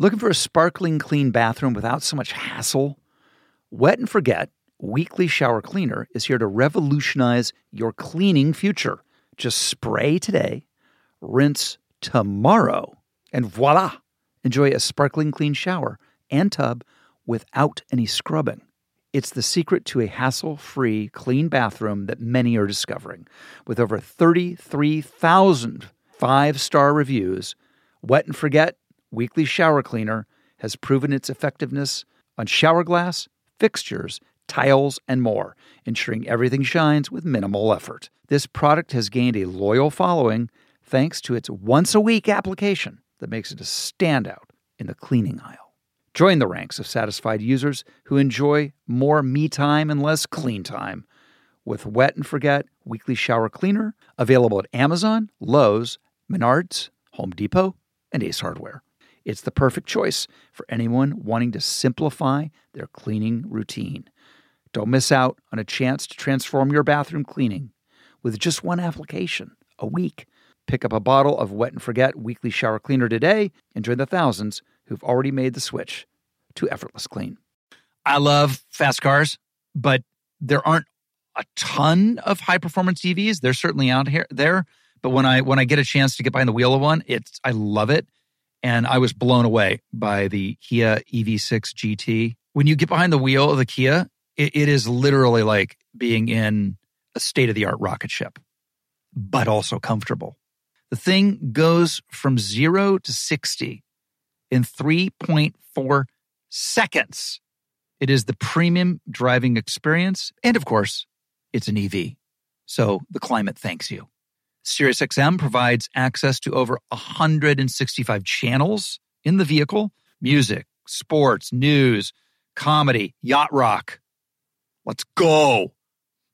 Looking for a sparkling clean bathroom without so much hassle? Wet and Forget Weekly Shower Cleaner is here to revolutionize your cleaning future. Just spray today, rinse tomorrow, and voila! Enjoy a sparkling clean shower and tub without any scrubbing. It's the secret to a hassle free, clean bathroom that many are discovering. With over 33,000 five star reviews, Wet and Forget Weekly Shower Cleaner has proven its effectiveness on shower glass, fixtures, tiles, and more, ensuring everything shines with minimal effort. This product has gained a loyal following thanks to its once a week application that makes it a standout in the cleaning aisle. Join the ranks of satisfied users who enjoy more me time and less clean time with Wet and Forget Weekly Shower Cleaner, available at Amazon, Lowe's, Menards, Home Depot, and Ace Hardware. It's the perfect choice for anyone wanting to simplify their cleaning routine. Don't miss out on a chance to transform your bathroom cleaning with just one application a week. Pick up a bottle of Wet and Forget Weekly Shower Cleaner today and join the thousands who've already made the switch to effortless clean. I love fast cars, but there aren't a ton of high performance EVs. They're certainly out here there, but when I when I get a chance to get behind the wheel of one, it's I love it, and I was blown away by the Kia EV6 GT. When you get behind the wheel of the Kia, it, it is literally like being in a state of the art rocket ship, but also comfortable. The thing goes from zero to 60 in 3.4 seconds. It is the premium driving experience. And of course, it's an EV. So the climate thanks you. SiriusXM provides access to over 165 channels in the vehicle music, sports, news, comedy, yacht rock. Let's go.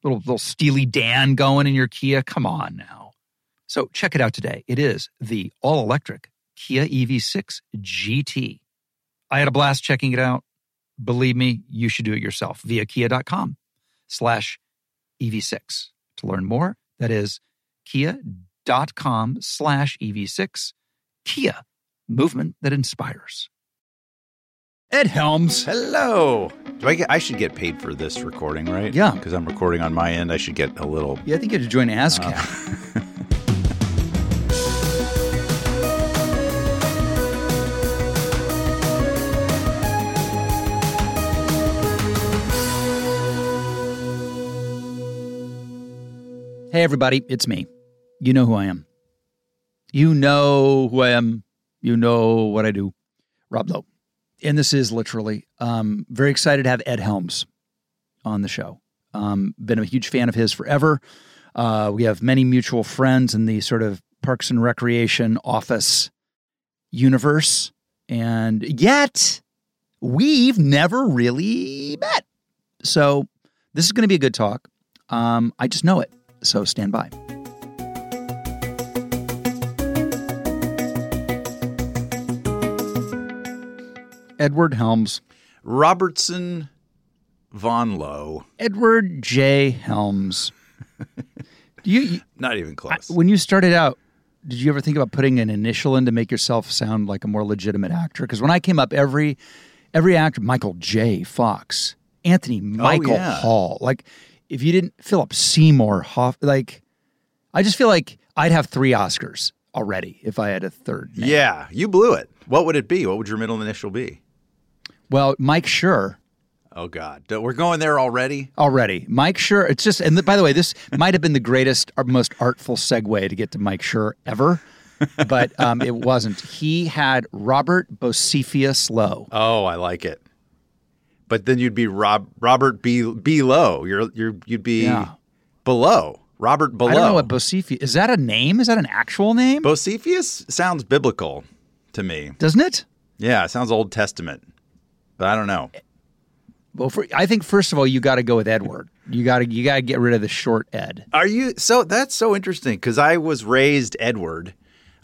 Little, little Steely Dan going in your Kia. Come on now. So check it out today. It is the all electric Kia EV6 GT. I had a blast checking it out. Believe me, you should do it yourself via kia.com slash EV6. To learn more, that is kia.com slash EV6. Kia, movement that inspires. Ed Helms. Hello. Do I get? I should get paid for this recording, right? Yeah. Because I'm recording on my end. I should get a little. Yeah, I think you have to join ASCAP. Uh, hey, everybody, it's me. You know who I am. You know who I am. You know what I do. Rob Lowe. And this is literally um, very excited to have Ed Helms on the show. Um, been a huge fan of his forever. Uh, we have many mutual friends in the sort of Parks and Recreation office universe. And yet, we've never really met. So, this is going to be a good talk. Um, I just know it. So, stand by. Edward Helms. Robertson Von Lowe. Edward J. Helms. You, you Not even I- close. when you started out, did you ever think about putting an initial in to make yourself sound like a more legitimate actor? Because when I came up, every every actor, Michael J. Fox, Anthony oh, Michael yeah. Hall, like if you didn't Philip Seymour Hoff, like I just feel like I'd have three Oscars already if I had a third. name. yeah, you blew it. What would it be? What would your middle initial be? Well, Mike Schur Oh God, we're going there already. already. Mike Schur. It's just, and by the way, this might have been the greatest, or most artful segue to get to Mike Schur ever, but um, it wasn't. He had Robert Bocephus Lowe. Oh, I like it. But then you'd be Rob Robert B below. You're you're you'd be Yeah. below Robert below. I don't know what Bocephus is. That a name? Is that an actual name? Bocephus sounds biblical to me. Doesn't it? Yeah, it sounds Old Testament, I don't know. Well, for, I think first of all, you got to go with Edward. You got to you got to get rid of the short Ed. Are you so? That's so interesting because I was raised Edward.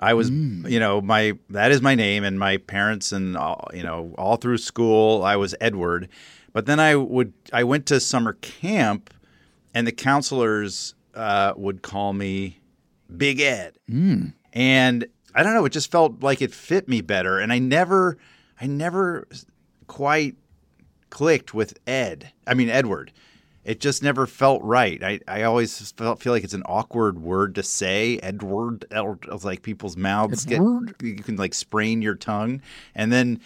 I was, Mm. you know, my that is my name, and my parents and all, you know, all through school, I was Edward. But then I would, I went to summer camp, and the counselors uh, would call me Big Ed, Mm. and I don't know, it just felt like it fit me better, and I never, I never quite clicked with Ed. I mean Edward. It just never felt right. I, I always felt feel like it's an awkward word to say. Edward, it's like people's mouths Edward? get you can like sprain your tongue, and then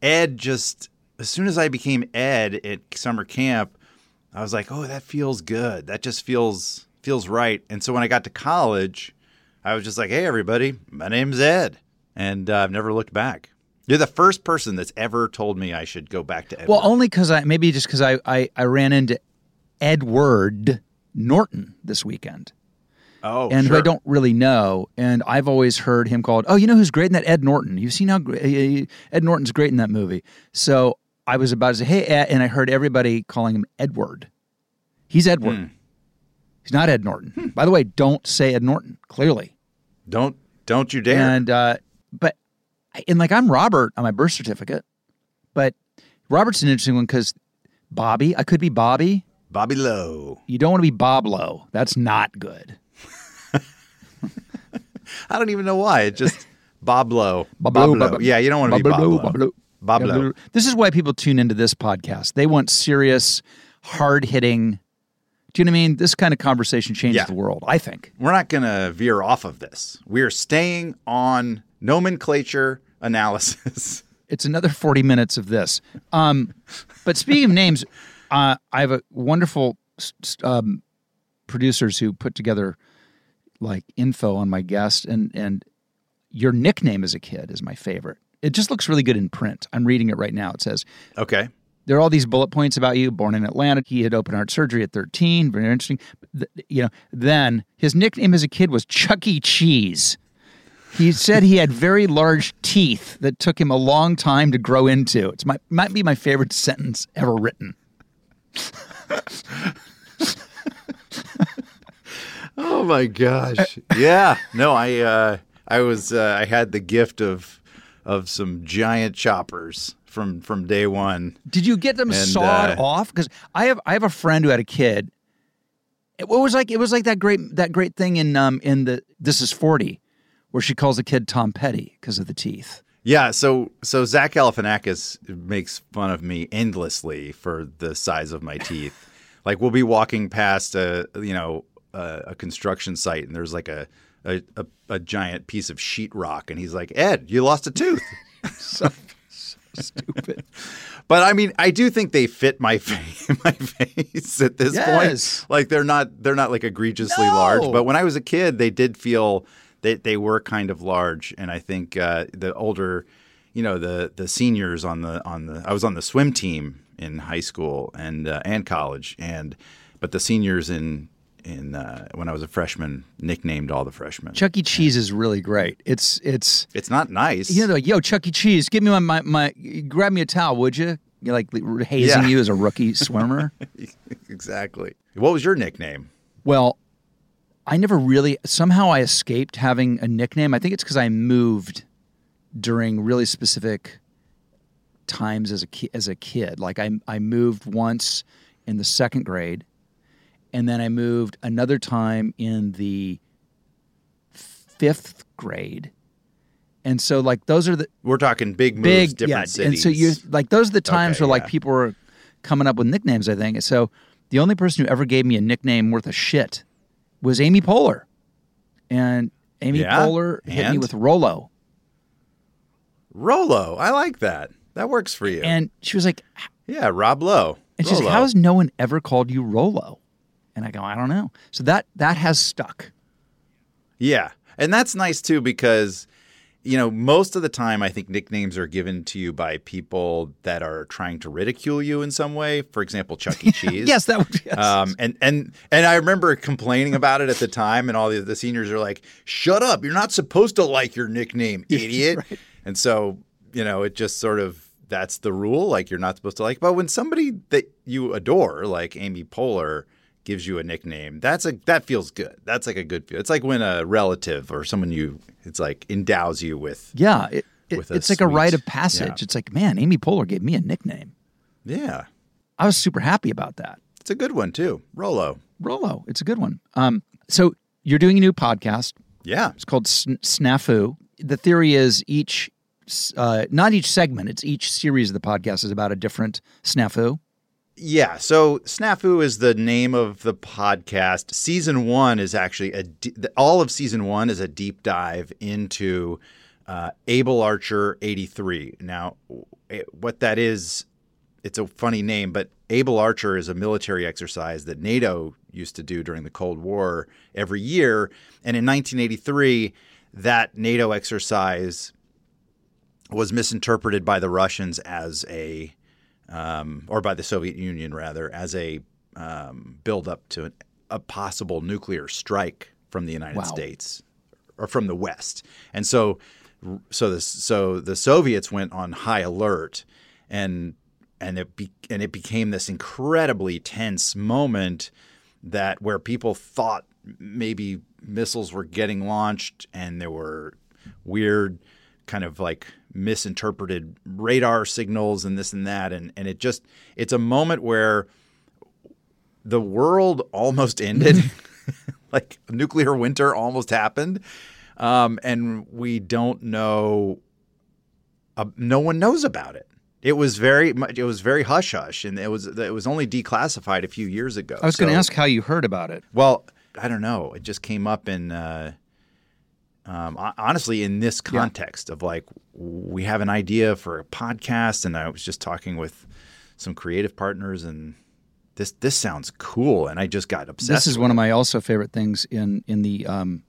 Ed just as soon as I became Ed at summer camp, I was like, oh, that feels good. That just feels feels right. And so when I got to college, I was just like, hey, everybody, my name's Ed, and uh, I've never looked back. You're the first person that's ever told me I should go back to Edward. Well, only because I maybe just because I, I I ran into Edward Norton this weekend. oh, and who. I don't really know. And I've always heard him called, oh, you know who's great in that? Ed Norton. You've seen how uh, Ed Norton's great in that movie. So I was about to say, hey, Ed, and I heard everybody calling him Edward. He's Edward. Hmm. He's not Ed Norton. By the way, don't say Ed Norton. Clearly, Don't don't you dare. and uh, but and like I'm Robert on my birth certificate, but Robert's an interesting one because Bobby. I could be Bobby. Bobby Lowe. You don't want to be Bob Lowe. That's not good. I don't even know why. It just Bob Lowe. Bob Bob Lowe, Lowe. Yeah, you don't want to be Bob Lowe. Bob Lowe. Bob Lowe. This is why people tune into this podcast. They want serious, hard hitting. Do you know what I mean? This kind of conversation changes Yeah. the world. I think. We're not going to veer off of this. We are staying on nomenclature analysis. It's another forty minutes of this. Um, but speaking of names, uh, I have a wonderful um, producers who put together like info on my guest, and and your nickname as a kid is my favorite. It just looks really good in print. I'm reading it right now. It says. okay. there are all these bullet points about you. Born in Atlanta, he had open heart surgery at 13. Very interesting. You know, then his nickname as a kid was Chuck E. Cheese. He said he had very large teeth that took him a long time to grow into. It's my might be my favorite sentence ever written. Oh my gosh. yeah. No, I uh I was uh, I had the gift of of some giant choppers from from day 1. Did you get them And, sawed uh, off? Because I have I have a friend who had a kid. It was like it was like that great that great thing in um in the This Is Forty, where she calls a kid Tom Petty because of the teeth. Yeah, so so Zach Galifianakis makes fun of me endlessly for the size of my teeth. like we'll be walking past a you know a, a construction site and there's like a, a a a giant piece of sheetrock and he's like, "Ed, you lost a tooth." so, so stupid. But I mean, I do think they fit my fa- my face at this Yes. point. Like they're not they're not like egregiously No. large. But when I was a kid, they did feel they they were kind of large. And I think uh, the older, you know, the the seniors on the on the I was on the swim team in high school and uh, and college, and but the seniors in in uh, when I was a freshman nicknamed all the freshmen. Chuck E. Cheese is really great. It's it's It's not nice. you know they're like, yo Chuck E. Cheese, give me my my, my grab me a towel, would you? You're like hazing Yeah. you as a rookie swimmer. exactly. What was your nickname? Well, I never really somehow I escaped having a nickname. I think it's because I moved during really specific times as a ki- as a kid. Like I I moved once in the second grade, and then I moved another time in the fifth grade. And so like those are the We're talking big moves, big different yeah cities. and so you like those are the times Okay, where like yeah. people were coming up with nicknames i think so the only person who ever gave me a nickname worth a shit was amy poehler and amy Yeah? poehler hit me with rolo Rolo, I like that. That works for you. and she was like yeah, Rob Lowe. and she's like how has no one ever called you rolo and i go i don't know so that that has stuck Yeah. And that's nice too because you know, most of the time I think nicknames are given to you by people that are trying to ridicule you in some way. For example, Chuck E. Cheese. yes that would yes. Um, and and and I remember complaining about it at the time, and all the, the seniors are like, "Shut up! You're not supposed to like your nickname, idiot." And so you know, it just sort of that's the rule. Like you're not supposed to like. But when somebody that you adore, like Amy Poehler, gives you a nickname, that's a that feels good. That's like a good feel. It's like when a relative or someone you it's like endows you with. yeah it, it- with a it's like a rite of passage yeah. it's like man amy poehler gave me a nickname Yeah, i was super happy about that it's a good one too. Rolo. Rolo. It's a good one. Um, so you're doing a new podcast. Yeah. It's called Sn- Snafu. The theory is each uh, not each segment. It's each series of the podcast is about a different snafu. Yeah. So Snafu is the name of the podcast. Season one is actually a all of season one is a deep dive into uh, Able Archer eighty three. Now, what that is, it's a funny name, but Able Archer is a military exercise that NATO used to do during the Cold War every year, and in 1983, that NATO exercise was misinterpreted by the Russians as a um, or by the Soviet Union rather, as a um, build up to an, a possible nuclear strike from the United Wow. States or from the West. And so, so the so the Soviets went on high alert, and and it be, and it became this incredibly tense moment that where people thought maybe missiles were getting launched, and there were weird kind of like misinterpreted radar signals and this and that and and it just it's a moment where the world almost ended like nuclear winter almost happened um, and we don't know uh, no one knows about it it was very much it was very hush hush and it was it was only declassified a few years ago I was going to ask how you heard about it. well, I don't know. It just came up in, uh, um, honestly, in this context of like, we have an idea for a podcast, and I was just talking with some creative partners, and this this sounds cool, and I just got obsessed. This is one of my also favorite things in in the um,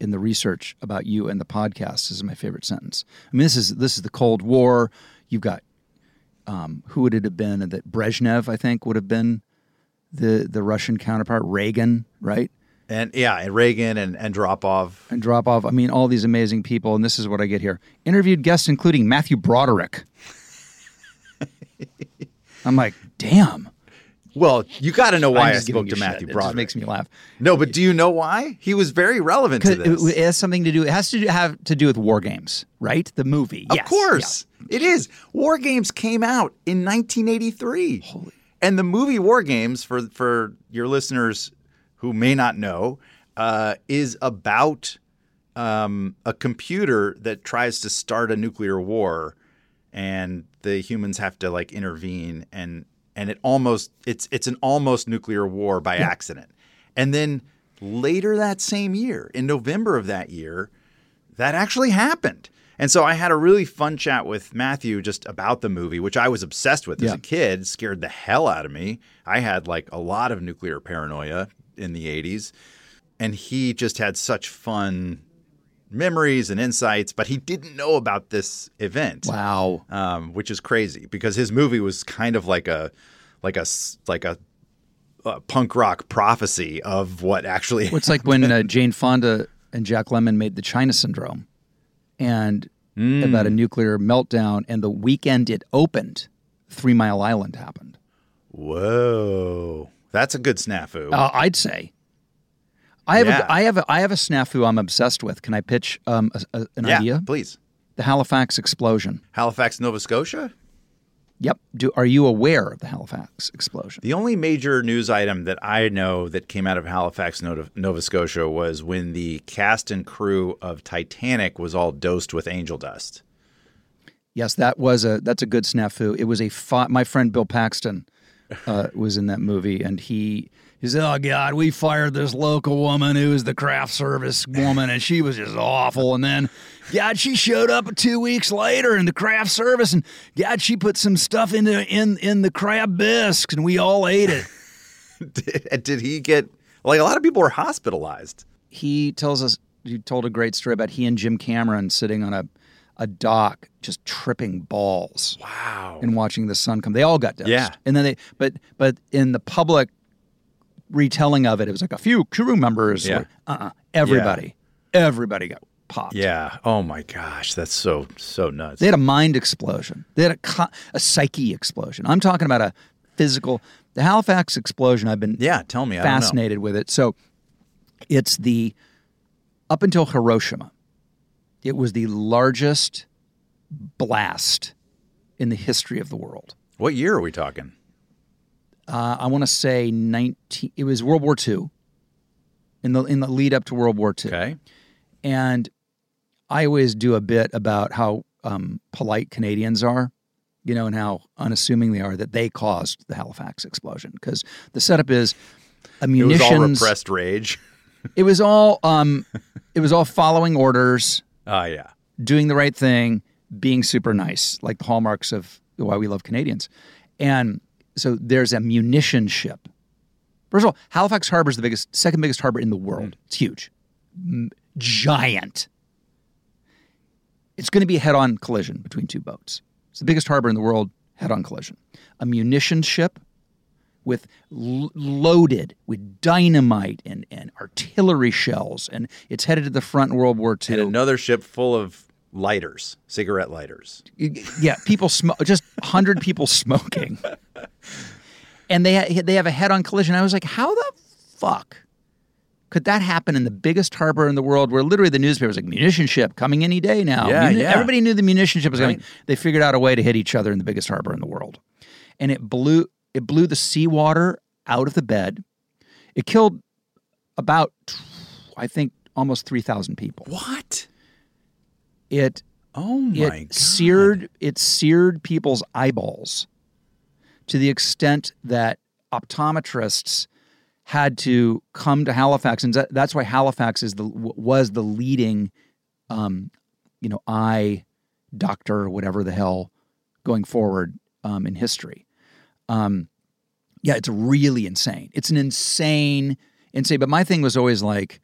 in the research about you and the podcast. This is my favorite sentence. I mean, this is this is the Cold War. You've got um, who would it have been? That Brezhnev, I think, would have been the the Russian counterpart. Reagan, right? And yeah, and Reagan and. Andropov. I mean, all these amazing people. And this is what I get here. Interviewed guests including Matthew Broderick. I'm like, damn. Well, you got to know why I spoke to Matthew shit. It Broderick. just makes me laugh. no, but do you know why? He was very relevant to this. it, it has something to do. It has to do, have to do with war games, right? The movie. Of Yes, course. It is. War Games came out in 1983. Holy. And the movie War Games, for, for your listeners who may not know, uh, is about um, a computer that tries to start a nuclear war and the humans have to like intervene and and it almost it's it's an almost nuclear war by accident. And then later that same year, in November of that year, that actually happened. And so I had a really fun chat with Matthew just about the movie, which I was obsessed with as a kid, scared the hell out of me. I had like a lot of nuclear paranoia in the 80s. And he just had such fun memories and insights, but he didn't know about this event Wow. um, which is crazy because his movie was kind of like a like a like a, a punk rock prophecy of what actually Well, it's like when uh, Jane Fonda and Jack Lemmon made the China Syndrome, and about a nuclear meltdown, and the weekend it opened, Three Mile Island happened. whoa that's a good snafu Uh, I'd say. I have Yeah. a, I have a, I have a snafu I'm obsessed with. Can I pitch um, a, a- an yeah idea? please The Halifax explosion. Halifax Nova Scotia Yep. Do are you aware of the Halifax explosion? the only major news item that I know that came out of Halifax Nova, Nova Scotia was when the cast and crew of Titanic was all dosed with angel dust Yes, that was a that's a good snafu. It was a fi- my friend Bill Paxton uh, was in that movie, and he he said, "Oh God, we fired this local woman who was the craft service woman, and she was just awful." And then, God, she showed up two weeks later in the craft service, and God, she put some stuff in the in in the crab bisques, and we all ate it. did, did he get like a lot of people were hospitalized he tells us he told a great story about he and Jim Cameron sitting on a a dock just tripping balls. wow and watching the sun come. They all got dosed. Yeah. And then they, but but in the public retelling of it, it was like a few crew members. Yeah. were- Uh-uh. Everybody, everybody got popped. Yeah. Oh my gosh, that's so so nuts. They had a mind explosion. They had a a psyche explosion. I'm talking about a physical. The Halifax explosion. I've been yeah, tell me. I don't know. fascinated with it. So it's the up until Hiroshima, it was the largest blast in the history of the world. What year are we talking? uh, I want to say 19 it was World War II in the in the lead up to World War II. Okay. And I always do a bit about how um, polite Canadians are, you know, and how unassuming they are that they caused the Halifax explosion. Because the setup is a munitions It was all repressed rage. It was all um, it was all following orders, Oh yeah. doing the right thing, being super nice, like the hallmarks of why we love Canadians. And so there's a munition ship. First of all, Halifax Harbor is the biggest, second biggest harbor in the world. Mm. It's huge, M- giant. It's going to be a head-on collision between two boats. It's the biggest harbor in the world, head-on collision. A munition ship with l- loaded with dynamite and, and artillery shells, and it's headed to the front in World War II. And another ship full of lighters, cigarette lighters. yeah, people smoke, just hundred people smoking, and they ha- they have a head-on collision. I was like, how the fuck could that happen in the biggest harbor in the world, where literally the newspaper was like, munition ship coming any day now. Yeah, Muni- yeah. Everybody knew the munition ship was coming. Right. They figured out a way to hit each other in the biggest harbor in the world, and it blew it blew the seawater out of the bed. It killed about, I think, almost three thousand people. What? It Oh my it god. seared it seared people's eyeballs to the extent that optometrists had to come to Halifax, and that- that's why Halifax is the was the leading, um, you know, eye doctor, or whatever the hell, going forward um, in history. Um, yeah, it's really insane. It's an insane, insane. But my thing was always like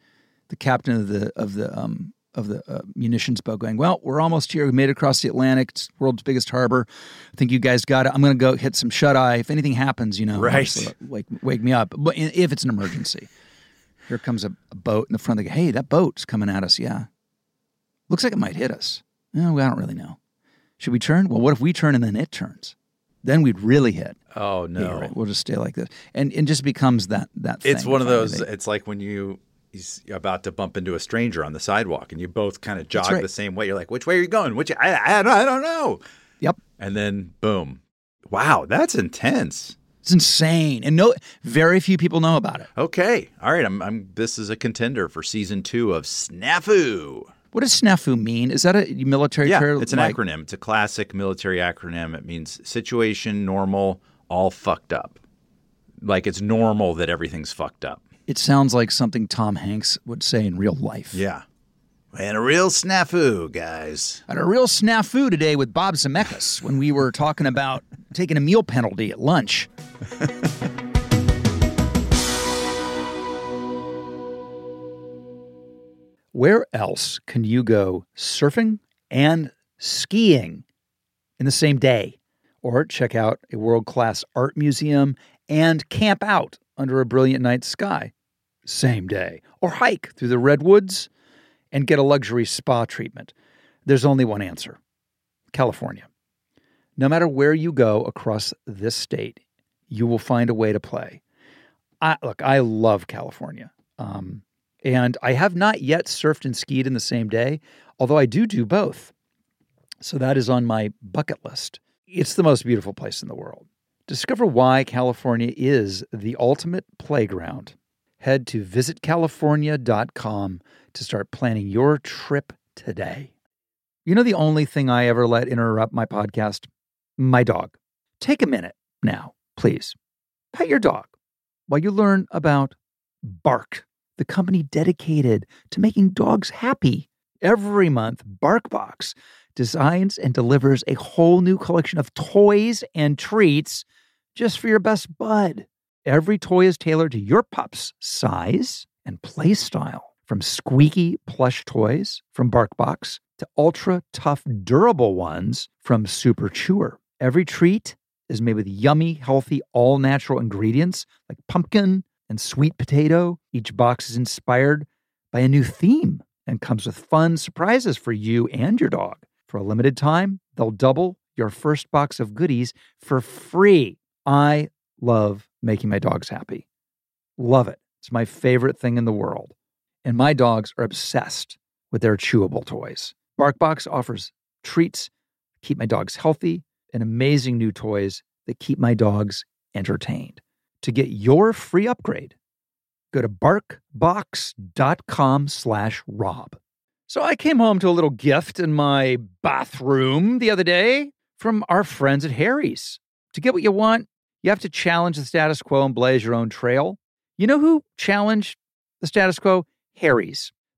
the captain of the of the um, of the uh, munitions boat going, well, we're almost here. We made it across the Atlantic. It's the world's biggest harbor. I think you guys got it. I'm going to go hit some shut eye. If anything happens, you know, Right. just, uh, wake wake me up. But if it's an emergency, here comes a, a boat in the front. They go, hey, that boat's coming at us. Yeah, looks like it might hit us. No, I don't really know. Should we turn? Well, what if we turn and then it turns? Then we'd really hit. Oh Yeah, no. right. We'll just stay like this, and it just becomes that that. It's one of those. They- It's like when you he's about to bump into a stranger on the sidewalk, and you both kind of jog right. the same way. You're like, "Which way are you going? Which I, I, I don't know." Yep. And then boom. Wow, that's intense. It's insane, and no, very few people know about it. Okay, all right. I'm. I'm. This is a contender for season two of Snafu. What does snafu mean? Is that a military Yeah, term? it's an like- acronym. It's a classic military acronym. It means situation, normal, all fucked up. Like it's normal that everything's fucked up. It sounds like something Tom Hanks would say in real life. Yeah. And a real snafu, guys. I had a real snafu today with Bob Zemeckis when we were talking about taking a meal penalty at lunch. Where else can you go surfing and skiing in the same day? Or check out a world class art museum and camp out under a brilliant night sky same day? Or hike through the redwoods and get a luxury spa treatment? There's only one answer California. No matter where you go across this state, you will find a way to play. I, look, I love California. Um, and I have not yet surfed and skied in the same day, although I do do both. So that is on my bucket list. It's the most beautiful place in the world. Discover why California is the ultimate playground. Head to visitcalifornia.com to start planning your trip today. You know, the only thing I ever let interrupt my podcast? My dog. Take a minute now, please. Pet your dog while you learn about Bark, the company dedicated to making dogs happy. Every month, BarkBox designs and delivers a whole new collection of toys and treats just for your best bud. Every toy is tailored to your pup's size and play style. From squeaky plush toys from BarkBox to ultra tough, durable ones from Super Chewer. Every treat is made with yummy, healthy, all natural ingredients like pumpkin and sweet potato. Each box is inspired by a new theme and comes with fun surprises for you and your dog. For a limited time, they'll double your first box of goodies for free. I love making my dogs happy. Love it. It's my favorite thing in the world. And my dogs are obsessed with their chewable toys. BarkBox offers treats, keep my dogs healthy, and amazing new toys that keep my dogs entertained. To get your free upgrade, go to barkbox.com slash rob. So I came home to a little gift in my bathroom the other day from our friends at Harry's. To get what you want, you have to challenge the status quo and blaze your own trail. You know who challenged the status quo? Harry's.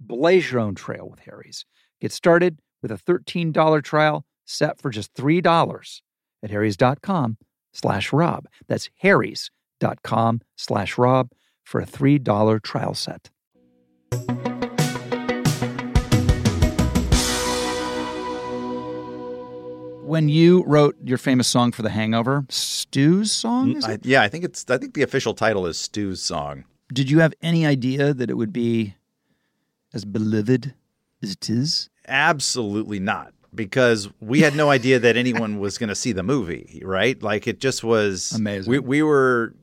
Blaze your own trail with Harry's. Get started with a $13 trial set for just $3 at harrys.com slash rob. That's harrys.com slash rob for a $3 trial set. When you wrote your famous song for The Hangover, Stu's song, mm, is I, yeah, I think it's. I think the official title is Stu's song. did you have any idea that it would be as beloved as it is? Absolutely not, because we had no idea that anyone was going to see the movie. Right? Like it just was Amazing. We we were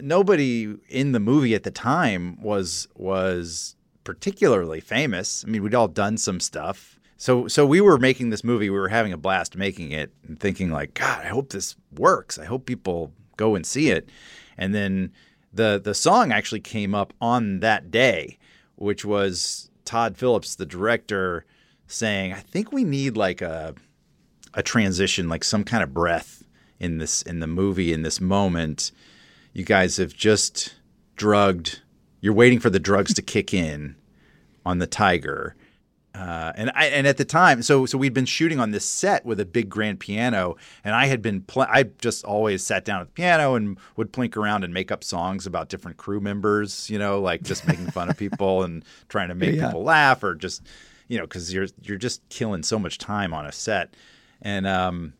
nobody in the movie at the time was was particularly famous. I mean, we'd all done some stuff. So so we were making this movie. We were having a blast making it and thinking like, God, I hope this works. I hope people go and see it. And then the the song actually came up on that day, which was Todd Phillips, the director, saying, I think we need like a a transition, like some kind of breath in this in the movie in this moment. You guys have just drugged. You're waiting for the drugs to kick in on the tiger. Uh, and I and at the time, so so we'd been shooting on this set with a big grand piano, and I had been pl- I just always sat down at the piano and would plink around and make up songs about different crew members, you know, like just making fun of people and trying to make Yeah. people laugh, or just you know, because you're you're just killing so much time on a set, and um,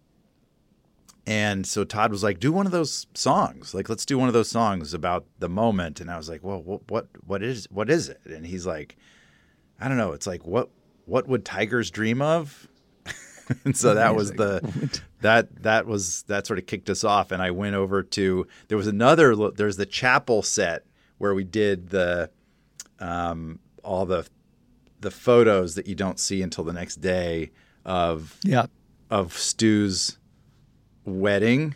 and so Todd was like, "Do one of those songs. Like, let's do one of those songs about the moment." And I was like, "Well, what what what is what is it?" And he's like, "I don't know. It's like what what would tigers dream of?" and so that was the that that was that sort of kicked us off. And I went over to there was another there's the chapel set where we did the um, all the the photos that you don't see until the next day of Yeah. of Stu's wedding.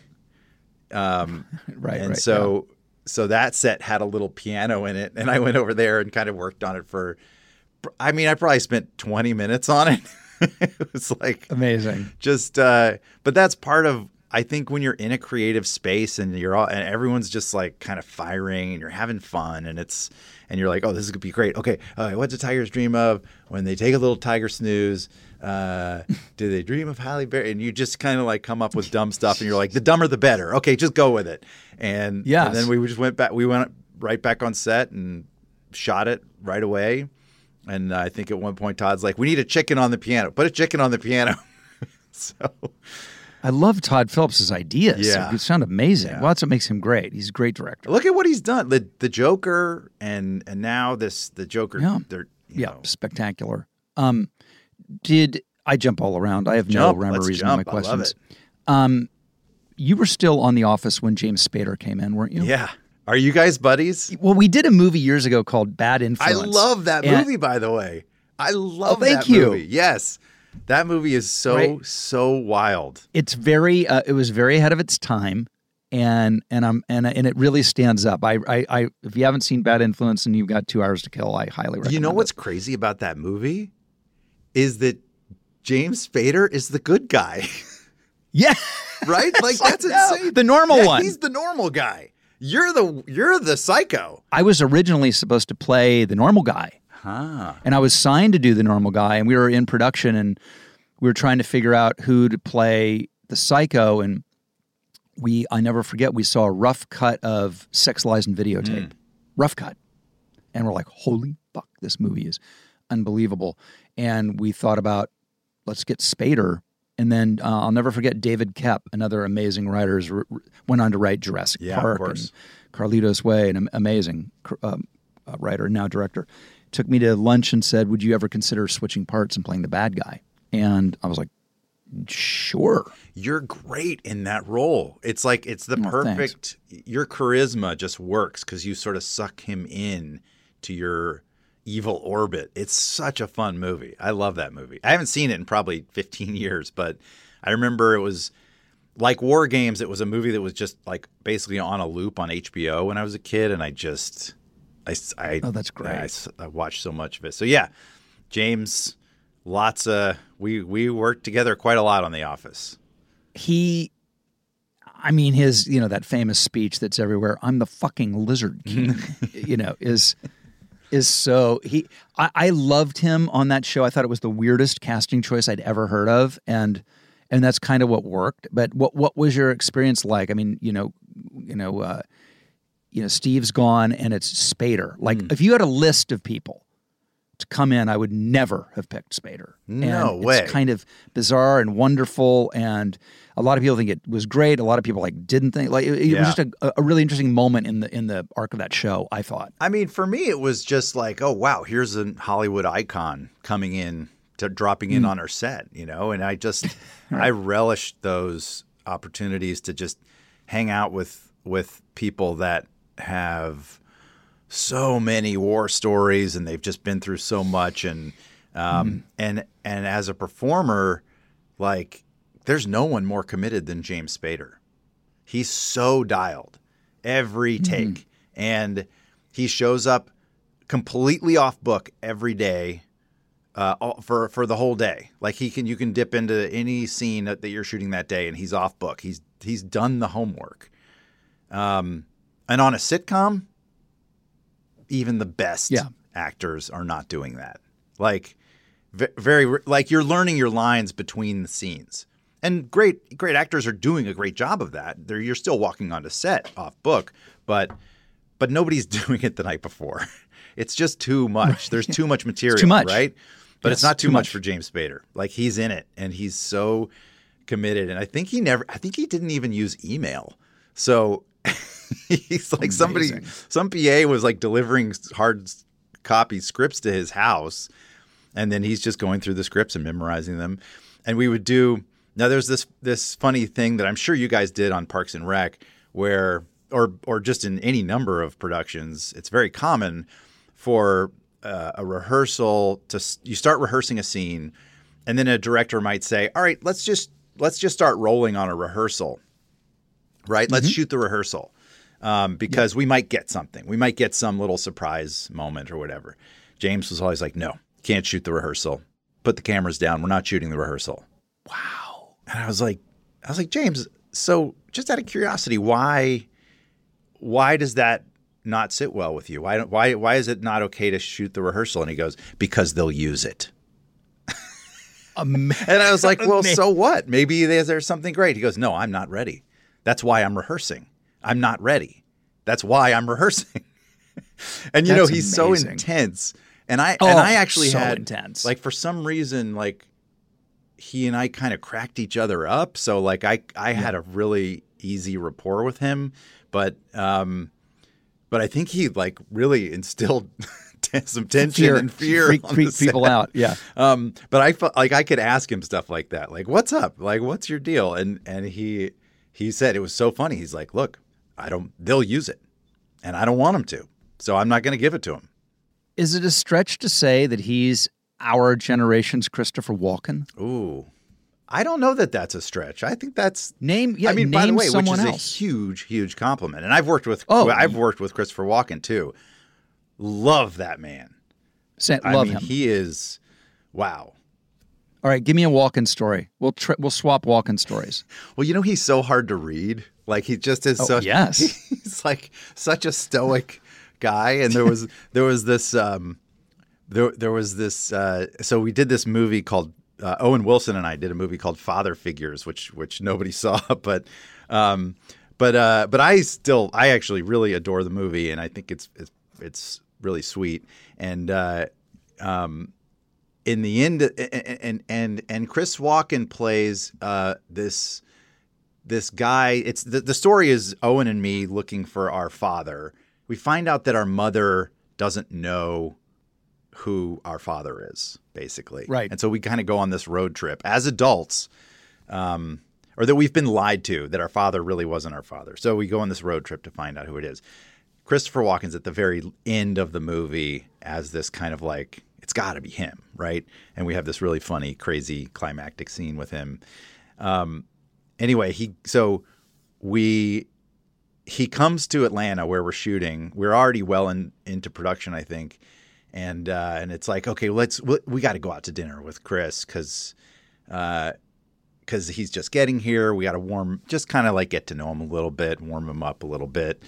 um Right. and right. so so that set had a little piano in it and I went over there and kind of worked on it for I mean I probably spent 20 minutes on it. it was like amazing. just uh but that's part of I think when you're in a creative space and you're all and everyone's just like kind of firing and you're having fun and it's and you're like, oh, this is gonna be great. Okay, uh, what do tigers dream of when they take a little tiger snooze? Uh, do they dream of Halle Berry? And you just kind of like come up with dumb stuff, and you're like, the dumber the better. Okay, just go with it. And, Yes. and then we just went back. We went right back on set and shot it right away. And I think at one point Todd's like, we need a chicken on the piano. Put a chicken on the piano. so I love Todd Phillips's ideas. Yeah. It sound amazing. Yeah. Well, that's what makes him great. He's a great director. look at what he's done. The the Joker and and now this the Joker. Yeah. They're you Yeah, know, spectacular. Um, did I jump all around? I have jump. no rhyme or reason to my jump. I love questions. Um, you were still on The Office when James Spader came in, weren't you? Yeah. Are you guys buddies? Well, we did a movie years ago called Bad Influence. I love that And- movie, by the way. I love Oh, thank that you. movie. Yes. That movie is so, Right. so wild. It's very. Uh, it was very ahead of its time, and and I'm and and it really stands up. I, I I if you haven't seen Bad Influence and you've got two hours to kill, I highly recommend. You know it. what's crazy about that movie? Is that James Spader is the good guy, Yeah, right? Like that's insane. The normal Yeah, one. He's the normal guy. You're the you're the psycho. I was originally supposed to play the normal guy, Huh. And I was signed to do the normal guy, and we were in production, and we were trying to figure out who to play the psycho. And we, I never forget, we saw a rough cut of Sex Lies and Videotape, hmm. rough cut, and we're like, "Holy fuck, this movie is unbelievable!" And we thought about, let's get Spader. And then uh, I'll never forget David Koepp, another amazing writer, r- r- went on to write Jurassic Yeah, Park and Carlitos Way, an amazing cr- um, uh, writer, now director, took me to lunch and said, "Would you ever consider switching parts and playing the bad guy?" And I was like, "Sure." You're great in that role. It's like it's the Oh, perfect. Your charisma just works because you sort of suck him in to your evil orbit. It's such a fun movie. I love that movie. I haven't seen it in probably 15 years, but I remember it was like War Games. It was a movie that was just like basically on a loop on HBO when I was a kid, and I just, I, I Oh, that's great. I watched so much of it. So yeah, James, lots of we we worked together quite a lot on The Office. He, I mean, his you know that famous speech that's everywhere. I'm the fucking lizard king. you know is is so he. I, I loved him on that show. I thought it was the weirdest casting choice I'd ever heard of, and and that's kind of what worked. But what what was your experience like? I mean, you know, you know, uh, you know, Steve's gone, and it's Spader. Like, Hmm. if you had a list of people to come in, I would never have picked Spader. No and way. It's kind of bizarre and wonderful, and a lot of people think it was great. A lot of people like didn't think like it, it Yeah. was just a, a really interesting moment in the in the arc of that show. I thought. I mean, for me, it was just like, oh wow, here's a Hollywood icon coming in, to dropping in hmm. on our set, you know. And I just, I relished those opportunities to just hang out with with people that have so many war stories and they've just been through so much and um, and and as a performer, like there's no one more committed than James Spader. He's so dialed every take, and he shows up completely off book every day uh, for for the whole day. Like he can, you can dip into any scene that, that you're shooting that day, and he's off book. He's he's done the homework. Um, and on a sitcom, even the best Yeah. actors are not doing that. Like very like you're learning your lines between the scenes. And great great actors are doing a great job of that. They're, you're still walking onto set off book, but but nobody's doing it the night before. It's just too much. There's too much material, too much. right? But it's not too, too much much. for James Spader. Like he's in it and he's so committed. And I think he never I think he didn't even use email. So he's like somebody some PA was like delivering hard copy scripts to his house and then he's just going through the scripts and memorizing them. And we would do now. There's this this funny thing that I'm sure you guys did on Parks and Rec, where or or just in any number of productions, it's very common for uh, a rehearsal to you start rehearsing a scene, and then a director might say, "All right, let's just let's just start rolling on a rehearsal." Right? Let's shoot the rehearsal um, because we might get something. We might get some little surprise moment or whatever. James was always like, no, can't shoot the rehearsal. Put the cameras down. We're not shooting the rehearsal. Wow. And I was like, I was like, James, so just out of curiosity, why why does that not sit well with you? Why don't why why is it not okay to shoot the rehearsal? And he goes, because they'll use it. And I was like, well, so what? Maybe there's, there's something great. He goes, no, I'm not ready. That's why I'm rehearsing. I'm not ready. That's why I'm rehearsing. and you know, That's he's so intense. And I Oh, and I actually so had intense. like for some reason like he and I kind of cracked each other up. So like I I had a really easy rapport with him, but um but I think he like really instilled some tension fear, and fear freak, freak people out. Yeah. Um, but I felt like I could ask him stuff like that, like "What's up? Like, what's your deal?" And and he he said it was so funny. He's like, "Look, I don't. They'll use it, and I don't want them to, so I'm not going to give it to them. Is it a stretch to say that he's our generation's Christopher Walken? Ooh, I don't know that that's a stretch. I think that's. Name, yeah, I mean, name by the way, which is else. a huge, huge compliment. And I've worked with. Oh. I've worked with Christopher Walken too. Love that man. Say, I love mean, him. he is. Wow. All right, give me a Walken story. We'll tr- we'll swap Walken stories. Well, you know, he's so hard to read. Like he just is Oh, so yes. He's like such a stoic guy. And there was there was this um there there was this. Uh, so we did this movie called uh, Owen Wilson and I did a movie called Father Figures, which which nobody saw, but. Um, but uh, but I still I actually really adore the movie and I think it's it's, it's really sweet and uh, um, in the end and and and Chris Walken plays uh, this this guy it's the, the story is Owen and me looking for our father we find out that our mother doesn't know who our father is basically Right. and so we kind of go on this road trip as adults um, or that we've been lied to that our father really wasn't our father. So we go on this road trip to find out who it is. Christopher Walken's at the very end of the movie as this kind of like it's got to be him, right? And we have this really funny, crazy climactic scene with him. Um, anyway, he so we he comes to Atlanta where we're shooting. We're already well in, into production, I think, and uh, and it's like okay, let's we, we got to go out to dinner with Chris because because he's just getting here. We got to warm, just kind of like get to know him a little bit, warm him up a little bit,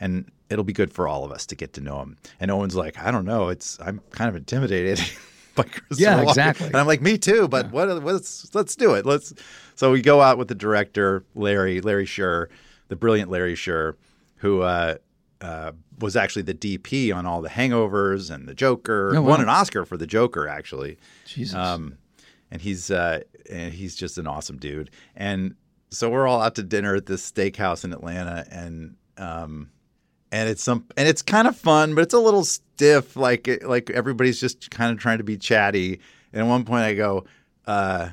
and it'll be good for all of us to get to know him. And Owen's like, I don't know, it's I'm kind of intimidated by Chris. Yeah, Walken. exactly. And I'm like, me too. But what? Let's let's do it. Let's. So we go out with the director, Larry Larry Sher, the brilliant Larry Sher, who. Uh, uh, was actually the DP on all the Hangovers and the Joker. Oh, wow. Won an Oscar for the Joker, actually. Jesus. Um, and he's uh, and he's just an awesome dude. And so we're all out to dinner at this steakhouse in Atlanta, and um, and it's some and it's kind of fun, but it's a little stiff. Like it, like everybody's just kind of trying to be chatty. And at one point, I go, uh,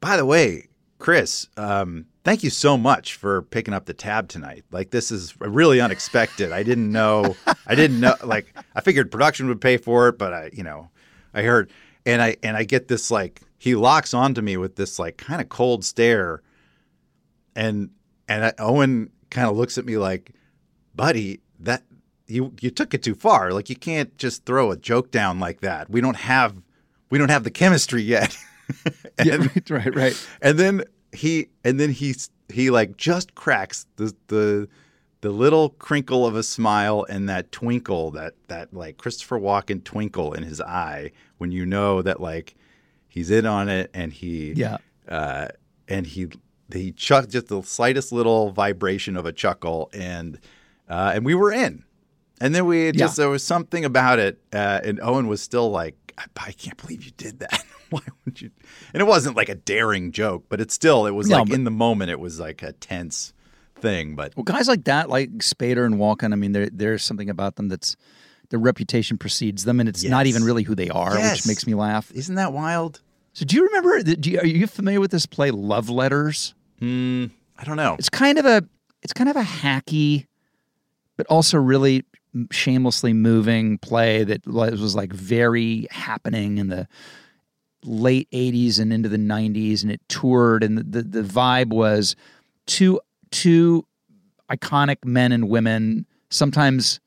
"By the way, Chris, um, thank you so much for picking up the tab tonight. Like this is really unexpected. I didn't know. I didn't know. Like I figured production would pay for it, but I, you know, I heard, and I and I get this like he locks onto me with this like kind of cold stare, and and I, Owen kind of looks at me like, buddy, that you you took it too far. Like you can't just throw a joke down like that. We don't have we don't have the chemistry yet. yeah, right, right, right. and then he and then he he like just cracks the the the little crinkle of a smile and that twinkle that that like Christopher Walken twinkle in his eye when you know that like he's in on it and he Yeah. uh, and he he chuck just the slightest little vibration of a chuckle and uh, and we were in and then we just Yeah. there was something about it uh, and Owen was still like I, I can't believe you did that why would you and it wasn't like a daring joke but it still it was No, like but- in the moment it was like a tense thing but Well, guys like that, like Spader and Walken, I mean, there there's something about them that's their reputation precedes them, and it's not even really who they are, Yes. which makes me laugh. isn't that wild So, do you remember? Do you, are you familiar with this play, Love Letters? I don't know It's kind of a it's kind of a hacky, but also really shamelessly moving play that was like very happening in the late 80s and into the 90s and it toured and the, the, the vibe was two two iconic men and women. Sometimes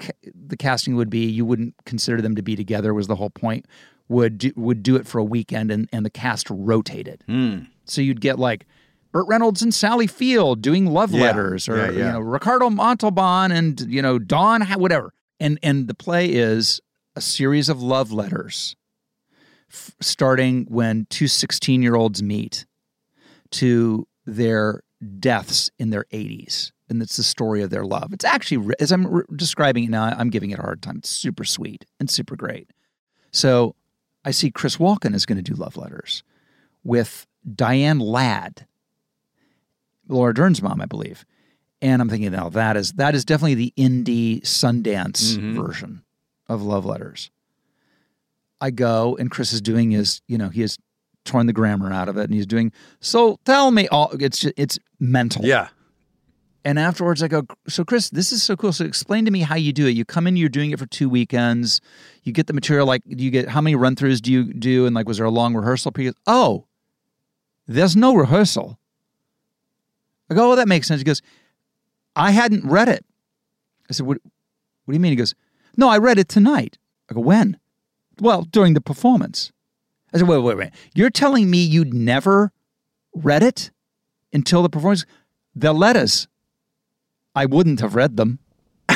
ca- the casting would be you wouldn't consider them to be together was the whole point would do, would do it for a weekend and, and the cast rotated. Hmm. So you'd get like Burt Reynolds and Sally Field doing love Yeah. letters, or Yeah, yeah. you know Ricardo Montalban and you know ha- whatever. And and the play is a series of love letters, f- starting when two 16 year olds meet to their deaths in their 80s, and it's the story of their love. It's actually as I'm re- describing it now, I'm giving it a hard time. It's super sweet and super great. So I see Chris Walken is going to do love letters with Diane Ladd, Laura Dern's mom, I believe. And I'm thinking, now that is that is definitely the indie Sundance mm-hmm. version of love letters. I go and Chris is doing his, you know, he has torn the grammar out of it, and he's doing. So tell me, all it's just, it's mental. yeah And afterwards, I go, so Chris, this is so cool. So explain to me how you do it. You come in, you're doing it for two weekends. You get the material. Like, do you get how many run throughs do you do? And like, was there a long rehearsal period? Oh, there's no rehearsal. I go, oh, that makes sense. He goes, I hadn't read it. I said, what? What do you mean? He goes, no, I read it tonight. I go, when? Well, during the performance. I said, wait, wait, wait. You're telling me you'd never read it until the performance? The letters. I wouldn't have read them.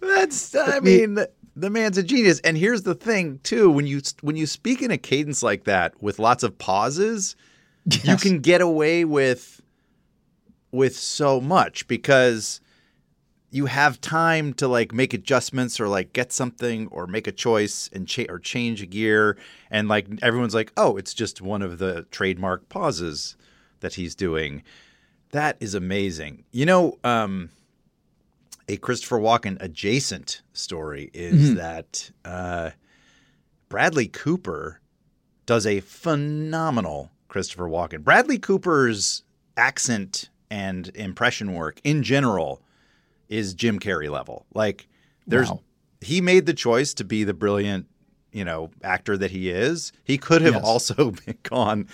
That's I mean the, man's a genius. And here's the thing too, when you when you speak in a cadence like that with lots of pauses, you can get away with with so much because you have time to like make adjustments or like get something or make a choice and cha- or change a gear and like everyone's like, "Oh, it's just one of the trademark pauses that he's doing." That is amazing. You know, um a Christopher Walken adjacent story is that uh, Bradley Cooper does a phenomenal Christopher Walken. Bradley Cooper's accent and impression work in general is Jim Carrey level. Like there's Wow. he made the choice to be the brilliant, you know, actor that he is. He could have Yes. also been gone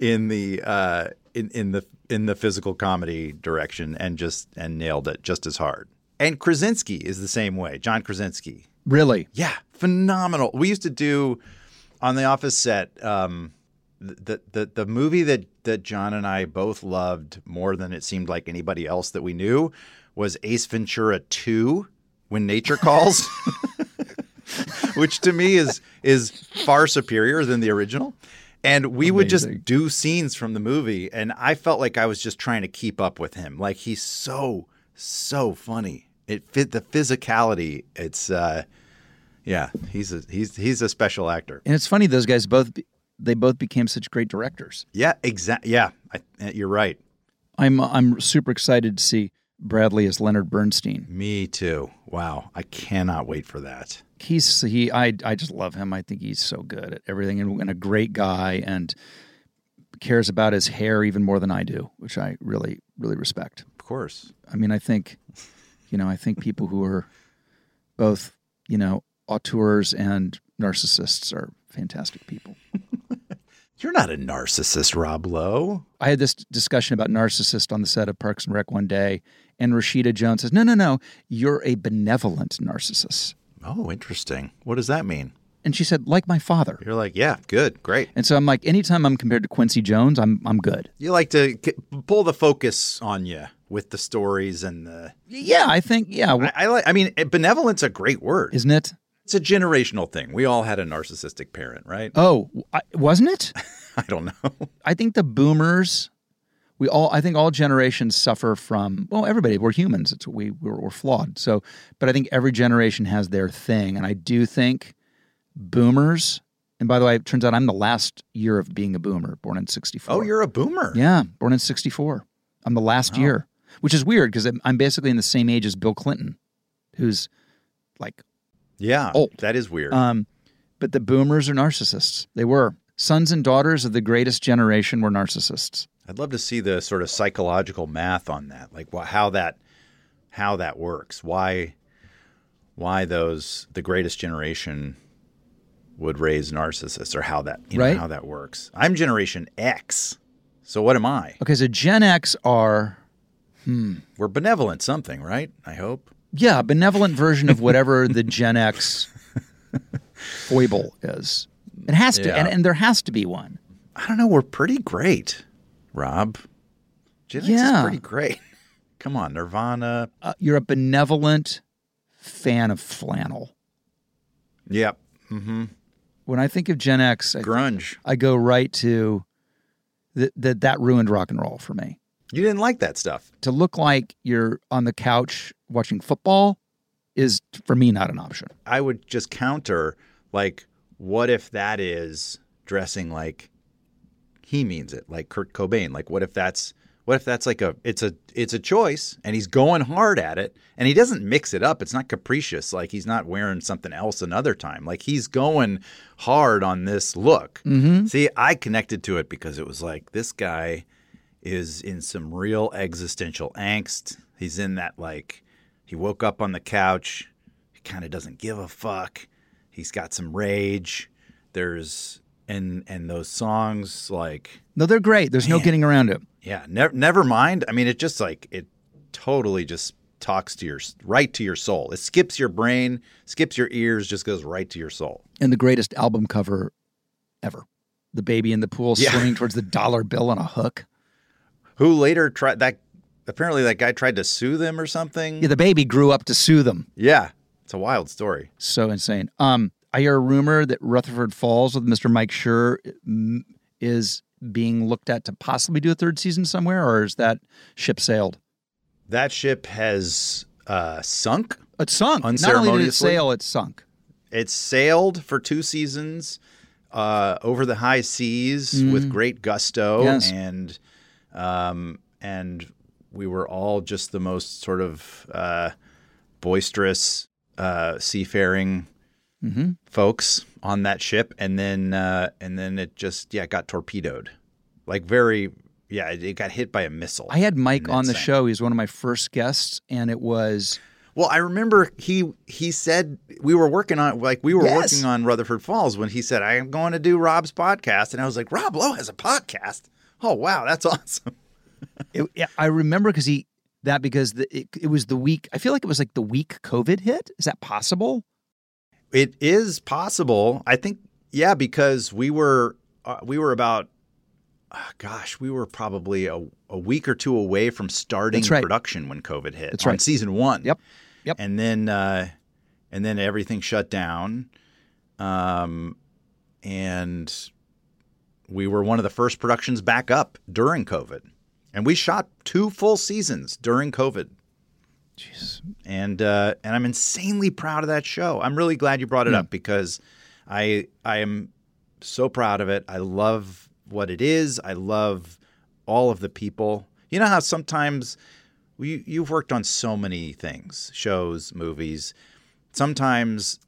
in the uh in, in the in the physical comedy direction and just and nailed it just as hard. And Krasinski is the same way. John Krasinski. Really? Yeah, phenomenal. We used to do on the office set um, the, the the movie that that John and I both loved more than it seemed like anybody else that we knew was Ace Ventura 2 When Nature Calls. Which to me is is far superior than the original. And we would just do scenes from the movie and I felt like I was just trying to keep up with him. Like he's so so funny. It fit the physicality. It's uh yeah, he's a he's he's a special actor. And it's funny those guys both they both became such great directors. Yeah, exactly. Yeah, I, you're right. I'm I'm super excited to see Bradley as Leonard Bernstein. Me too. Wow, I cannot wait for that. He's he I I just love him. I think he's so good at everything and, and a great guy and cares about his hair even more than I do, which I really really respect. Of course. I mean, I think you know, I think people who are both, you know, auteurs and narcissists are fantastic people. You're not a narcissist, Rob Lowe. I had this discussion about narcissist on the set of Parks and Rec one day, and Rashida Jones says, "No, no, no, you're a benevolent narcissist." Oh, interesting. What does that mean? And she said, "Like my father." You're like, yeah, good, great. And so I'm like, anytime I'm compared to Quincy Jones, I'm I'm good. You like to k- pull the focus on you with the stories and the. Yeah, I think yeah, I like. I mean, eh, benevolence a great word. isn't it? It's a generational thing. We all had a narcissistic parent, right? Oh, I, wasn't it? I don't know. I think the boomers, we all, I think all generations suffer from. Well, everybody, we're humans. It's we we're, we're flawed. So, but I think every generation has their thing, and I do think boomers. And by the way, it turns out I'm the last year of being a boomer, born in '64. Oh, you're a boomer. yeah, born in '64. I'm the last year, which is weird because I'm, basically in the same age as Bill Clinton, who's like Yeah. Old. That is weird. um, but the boomers are narcissists. They were. Sons and daughters of the greatest generation were narcissists. I'd love to see the sort of psychological math on that, like how that how that works. Why why those the greatest generation would raise narcissists, or how that you know, Right. how that works. I'm Generation X, so what am I? Okay, so Gen X are, We're benevolent, something, right? I hope. yeah, benevolent version of whatever the Gen X foible is. It has to, Yeah. and, and there has to be one. I don't know. We're pretty great, Rob. Gen X is pretty great. Come on, Nirvana. Uh, you're a benevolent fan of flannel. Yep. When I think of Gen X, I, Grunge. I go right to that that that ruined rock and roll for me. You didn't like that stuff. To look like you're on the couch watching football is for me not an option. I would just counter like, what if that is dressing like he means it, like Kurt Cobain? Like, what if that's what if that's like a it's a it's a choice and he's going hard at it and he doesn't mix it up. It's not capricious. Like he's not wearing something else another time. Like he's going hard on this look. Mm-hmm. See, I connected to it because it was like this guy is in some real existential angst. He's in that like he woke up on the couch. He kind of doesn't give a fuck. He's got some rage. There's and and those songs like No, they're great. There's no getting around it. yeah, never never mind. I mean, it just like it totally just talks to your right to your soul. It skips your brain, skips your ears, just goes right to your soul. and the greatest album cover ever. The baby in the pool Yeah. swinging towards the dollar bill on a hook. Who later tried that? Apparently, that guy tried to sue them or something. Yeah, the baby grew up to sue them. Yeah, It's a wild story. So insane. Um, I hear a rumor that Rutherford Falls with Mr. Mike Schur mm, is being looked at to possibly do a third season somewhere, or is that ship sailed? That ship has uh, sunk. It's sunk. Not only did it Unceremoniously? sail, it's sunk. It's sailed for two seasons uh, over the high seas with great gusto, Mm. Yes. and um, and we were all just the most sort of uh, boisterous uh, seafaring Mm-hmm. folks on that ship, and then uh, and then it just yeah got torpedoed, like very yeah it, it got hit by a missile. I had Mike on the sank. show. He was one of my first guests, and it was Well, I remember he he said we were working on like we were Yes. working on Rutherford Falls when he said I am going to do Rob's podcast, and I was like Rob Lowe has a podcast. Oh wow, that's awesome. It, yeah, I remember because he that because the, it, it was the week. I feel like it was like the week COVID hit. Is that possible? It is possible. I think yeah, because we were uh, we were about uh, gosh, we were probably a, a week or two away from starting right. production when COVID hit. That's on right. season one. Yep. Yep. And then uh, and then everything shut down. Um, and we were one of the first productions back up during COVID. And we shot two full seasons during COVID. Jeez. And uh, and I'm insanely proud of that show. I'm really glad you brought it Yeah. up because I I am so proud of it. I love what it is. I love all of the people. You know how sometimes we, you've worked on so many things, shows, movies. Sometimes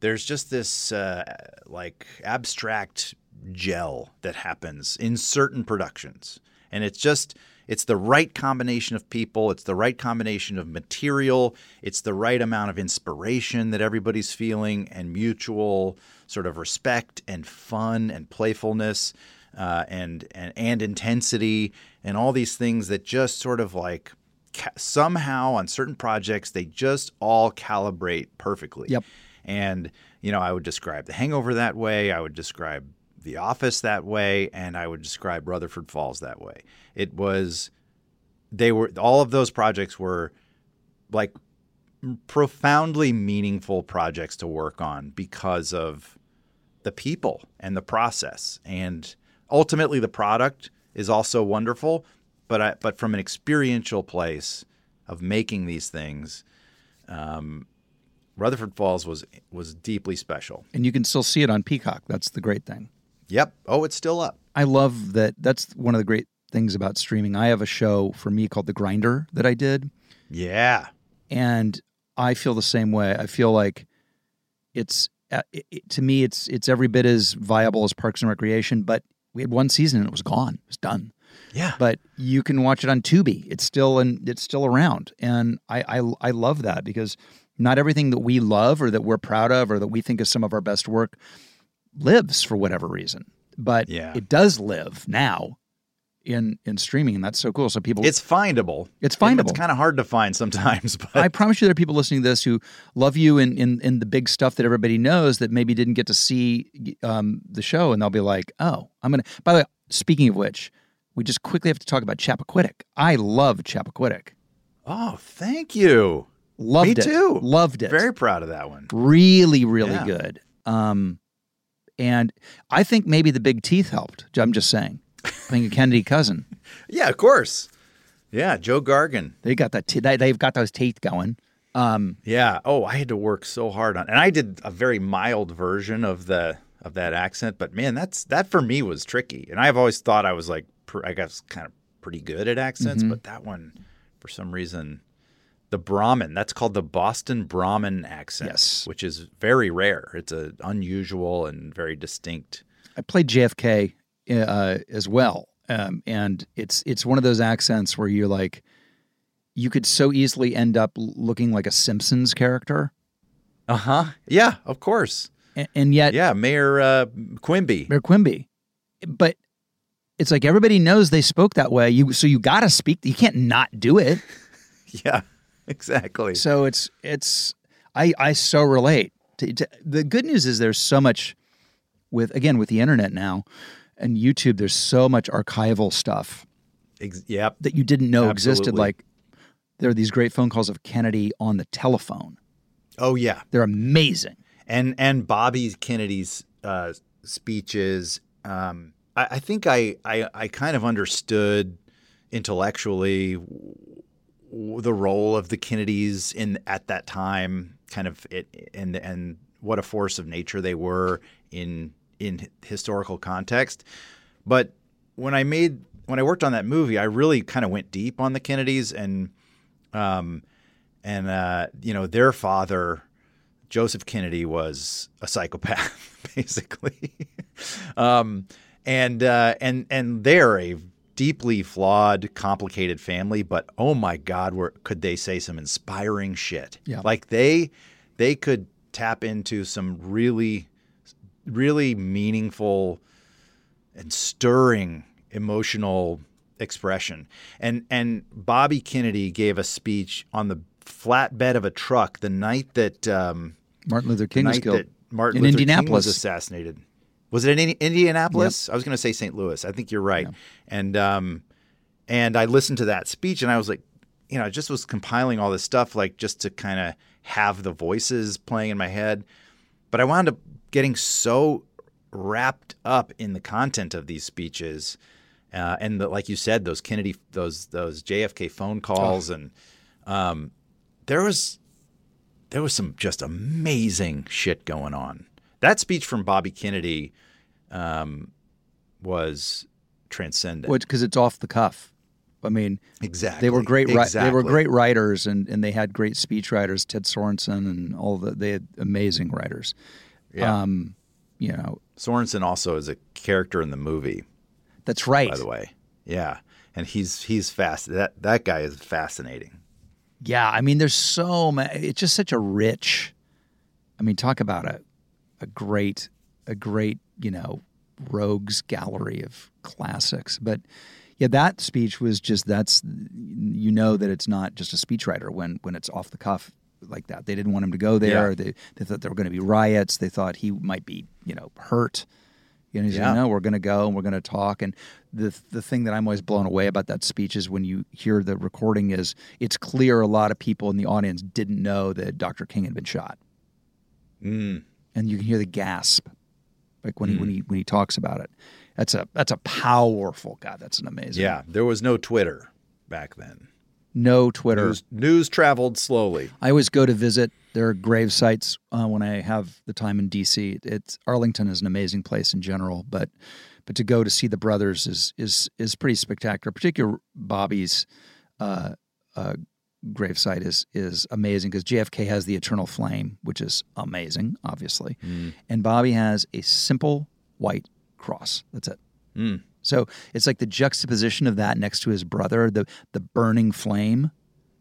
there's just this uh, like abstract gel that happens in certain productions, and it's just it's the right combination of people, it's the right combination of material, it's the right amount of inspiration that everybody's feeling, and mutual sort of respect and fun and playfulness. Uh, and, and and intensity and all these things that just sort of like ca- somehow on certain projects they just all calibrate perfectly. Yep. And you know, I would describe The Hangover that way. I would describe The Office that way, and I would describe Rutherford Falls that way. It was they were all of those projects were like profoundly meaningful projects to work on because of the people and the process and ultimately the product is also wonderful but I, but from an experiential place of making these things um, Rutherford Falls was was deeply special. And you can still see it on Peacock. That's the great thing. Yep. Oh, it's still up. I love that. That's one of the great things about streaming. I have a show for me called The Grinder that I did, Yeah. and I feel the same way. I feel like it's uh, it, it- to me, it's it's every bit as viable as Parks and Recreation. But we had one season and it was gone. It was done. Yeah. But you can watch it on Tubi. It's still and it's still around, and I, I I love that because not everything that we love or that we're proud of or that we think is some of our best work lives for whatever reason. But Yeah. it does live now in in streaming, and that's so cool. So people, It's findable. It's findable. It's kind of hard to find sometimes, but I promise you, there are people listening to this who love you in, in, in the big stuff that everybody knows that maybe didn't get to see um, the show, and they'll be like, "Oh, I'm gonna." By the way, speaking of which, we just quickly have to talk about Chappaquiddick. I love Chappaquiddick. oh, thank you. Loved Me it. too. Loved it. Very proud of that one. really, really Yeah. good. Um, and I think maybe the big teeth helped. I'm just saying. I think a Kennedy cousin. Yeah, of course. Yeah, Joe Gargan. They got that. They, they've got those teeth going. Um, Yeah. Oh, I had to work so hard on, and I did a very mild version of the of that accent. But man, that's that for me was tricky, and I've always thought I was like, pr- I guess, kind of pretty good at accents, Mm-hmm. but that one, for some reason, the Brahmin. That's called the Boston Brahmin accent, Yes. which is very rare. It's a unusual and very distinct. I played JFK uh, as well, um, and it's it's one of those accents where you're like, you could so easily end up looking like a Simpsons character, Uh huh. Yeah, of course. and, and yet Yeah, Mayor uh, Quimby. Mayor Quimby. But it's like everybody knows they spoke that way. You so you got to speak. You can't not do it. Yeah, exactly. So it's it's I I so relate. To, to, the good news is there's so much with again with the internet now and YouTube. There's so much archival stuff Ex- yep. that you didn't know existed. Like there are these great phone calls of Kennedy on the telephone. Oh yeah, They're amazing. and and Bobby Kennedy's uh, speeches. Um, I, I think I, I I kind of understood intellectually the role of the Kennedys in at that time, kind of it and and what a force of nature they were in in historical context. But when I made when I worked on that movie, I really kind of went deep on the Kennedys and um and uh, you know their father Joseph Kennedy was a psychopath, basically, um, and uh, and and they're a deeply flawed, complicated family. But oh my God, were, could they say some inspiring shit? Yeah. like they they could tap into some really really meaningful and stirring emotional expression. And and Bobby Kennedy gave a speech on the flatbed of a truck the night that um, Martin Luther King was night killed that Martin in Luther King was assassinated. Was it in Indi- Indianapolis? I was going to say St. Louis. I think you're right. And um, and I listened to that speech and I was like, you know, I just was compiling all this stuff like just to kind of have the voices playing in my head. But I wound up getting so wrapped up in the content of these speeches, uh, and the, like you said, those Kennedy, those those JFK phone calls, and um, there was there was some just amazing shit going on. That speech from Bobby Kennedy um, was transcendent. because it's off the cuff. I mean, exactly. they were great. Exactly. They were great writers, and, and they had great speech writers. Ted Sorensen and all the they had amazing writers. Yeah. Um, you know, Sorensen also is a character in the movie, that's right. by the way. Yeah, and he's he's fast. That that guy is fascinating. Yeah, I mean, there's so many. It's just such a rich. I mean, talk about a a great a great you know rogues gallery of classics. But yeah, that speech was just that's you know that it's not just a speechwriter when when it's off the cuff like that. They didn't want him to go there. Yeah. They they thought there were going to be riots. They thought he might be you know hurt. You know, Yeah. said, no, we're going to go and we're going to talk. And the the thing that I'm always blown away about that speech is when you hear the recording is it's clear a lot of people in the audience didn't know that Dr. King had been shot, Mm. and you can hear the gasp, like when he when he when he talks about it. That's a that's a powerful God. That's an amazing. Yeah, there was no Twitter back then. No Twitter. News, news traveled slowly. I always go to visit their grave sites uh, when I have the time in DC. It's Arlington is an amazing place in general, but but to go to see the brothers is is is pretty spectacular. Particularly Bobby's uh, uh, grave site is is amazing because JFK has the eternal flame, which is amazing, obviously, and Bobby has a simple white cross. That's it. Mm. So it's like the juxtaposition of that next to his brother, the the burning flame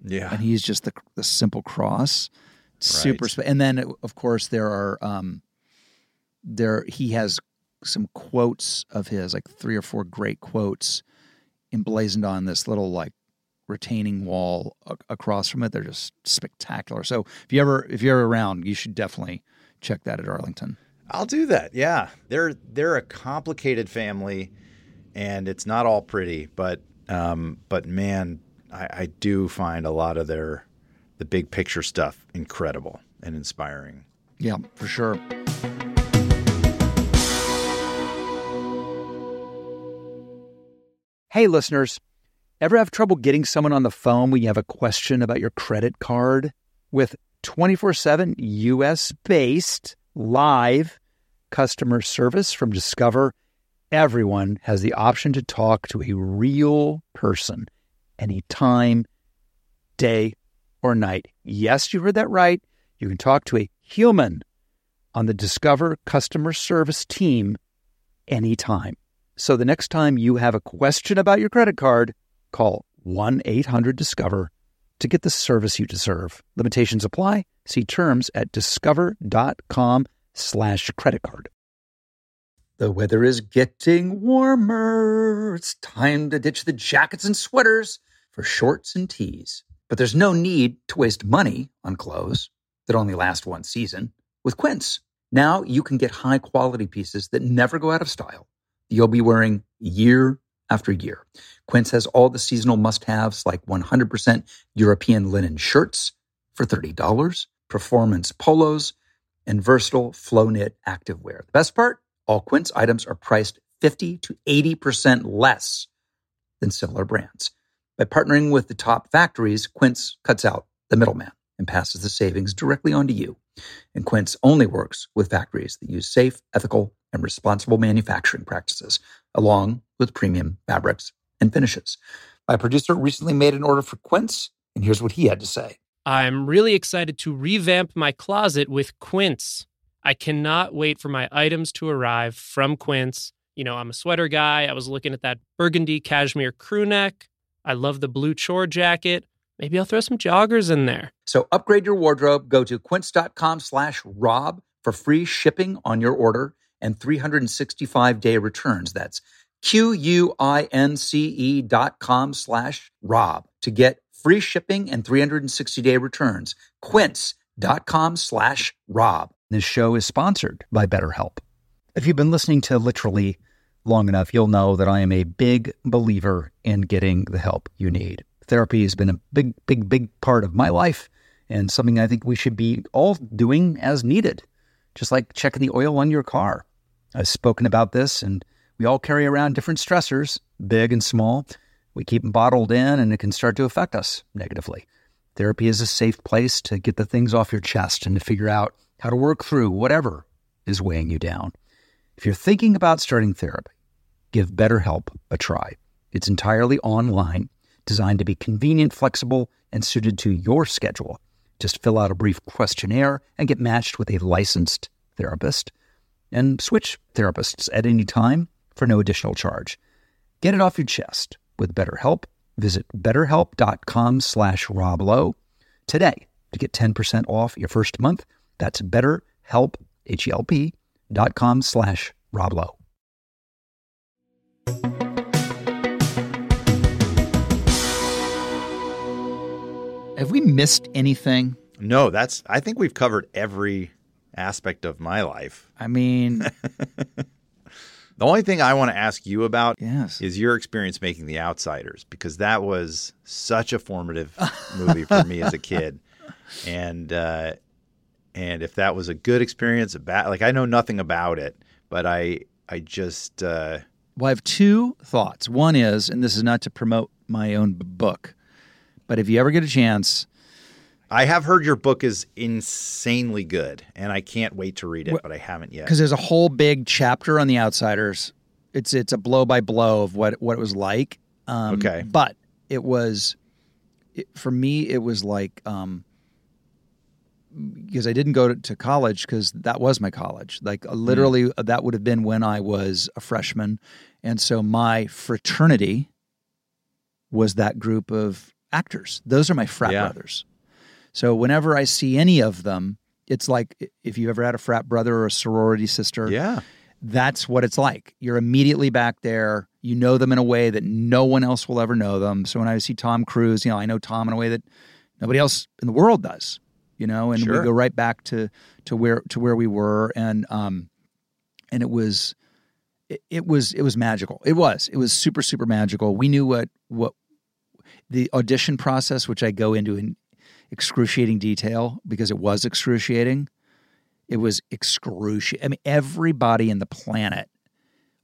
Yeah. and he's just the the simple cross. Super, Right. spe- and then of course there are um, there he has some quotes of his, like three or four great quotes, emblazoned on this little like retaining wall a- across from it. They're just spectacular. So if you ever if you're around, you should definitely check that at Arlington. I'll do that. Yeah, they're they're a complicated family, and it's not all pretty. But um, but man, I, I do find a lot of their the big picture stuff incredible and inspiring. Yeah, for sure. Hey, listeners, ever have trouble getting someone on the phone when you have a question about your credit card? With 24 7 US based live customer service from Discover, everyone has the option to talk to a real person anytime, day, or night. Yes, you heard that right. You can talk to a human on the Discover customer service team anytime. So the next time you have a question about your credit card, call 1 800 Discover to get the service you deserve. Limitations apply. See terms at discover.com slash credit card. The weather is getting warmer. It's time to ditch the jackets and sweaters for shorts and tees. But there's no need to waste money on clothes that only last one season with Quince. Now you can get high quality pieces that never go out of style you'll be wearing year after a year. Quince has all the seasonal must haves like 100% European linen shirts for $30, performance polos, and versatile flow knit activewear. The best part? All Quince items are priced 50 to 80% less than similar brands. By partnering with the top factories, Quince cuts out the middleman and passes the savings directly on to you. And Quince only works with factories that use safe, ethical, and responsible manufacturing practices, along with premium fabrics and finishes. My producer recently made an order for Quince, and here's what he had to say. I'm really excited to revamp my closet with Quince. I cannot wait for my items to arrive from Quince. You know, I'm a sweater guy. I was looking at that burgundy cashmere crew neck. I love the blue chore jacket. Maybe I'll throw some joggers in there. So upgrade your wardrobe. Go to quince.com slash rob for free shipping on your order and 365 day returns. That's Q-U-I-N-C-E dot com slash rob to get free shipping and 360 day returns. Quince.com slash rob. This show is sponsored by BetterHelp. If you've been listening to literally long enough, you'll know that I am a big believer in getting the help you need. Therapy has been a big, big, big part of my life and something I think we should be all doing as needed, just like checking the oil on your car. I've spoken about this, and we all carry around different stressors, big and small. We keep them bottled in, and it can start to affect us negatively. Therapy is a safe place to get the things off your chest and to figure out how to work through whatever is weighing you down. If you're thinking about starting therapy, give BetterHelp a try. It's entirely online, designed to be convenient, flexible, and suited to your schedule. Just fill out a brief questionnaire and get matched with a licensed therapist and switch therapists at any time for no additional charge. Get it off your chest with BetterHelp. Visit betterhelp.com slash roblow today to get 10% off your first month. That's betterhelp, H-E-L-P dot com slash roblow. Have we missed anything? No, that's. I think we've covered every aspect of my life. I mean, The only thing I want to ask you about yes. is your experience making The Outsiders because that was such a formative movie for me as a kid, and uh, and if that was a good experience, a bad like I know nothing about it, but I I just uh, Well, I have two thoughts. One is, and this is not to promote my own book, but if you ever get a chance, I have heard your book is insanely good, and I can't wait to read it, but I haven't yet. because there's a whole big chapter on the outsiders. It's it's a blow by blow of what what it was like. Um, Okay. but it was it, for me. It was like um, because I didn't go to, to college because that was my college. Like uh, literally, uh, that would have been when I was a freshman, and so my fraternity was that group of actors. Those are my frat Yeah. brothers. So whenever I see any of them, it's like if you ever had a frat brother or a sorority sister, Yeah, that's what it's like. You're immediately back there. You know them in a way that no one else will ever know them. So when I see Tom Cruise, you know, I know Tom in a way that nobody else in the world does. You know, and Sure. we go right back to to where to where we were, and um, and it was it, it was it was magical. It was it was super super magical. We knew what what the audition process, which I go into in excruciating detail because it was excruciating. It was excruciating. I mean, everybody in the planet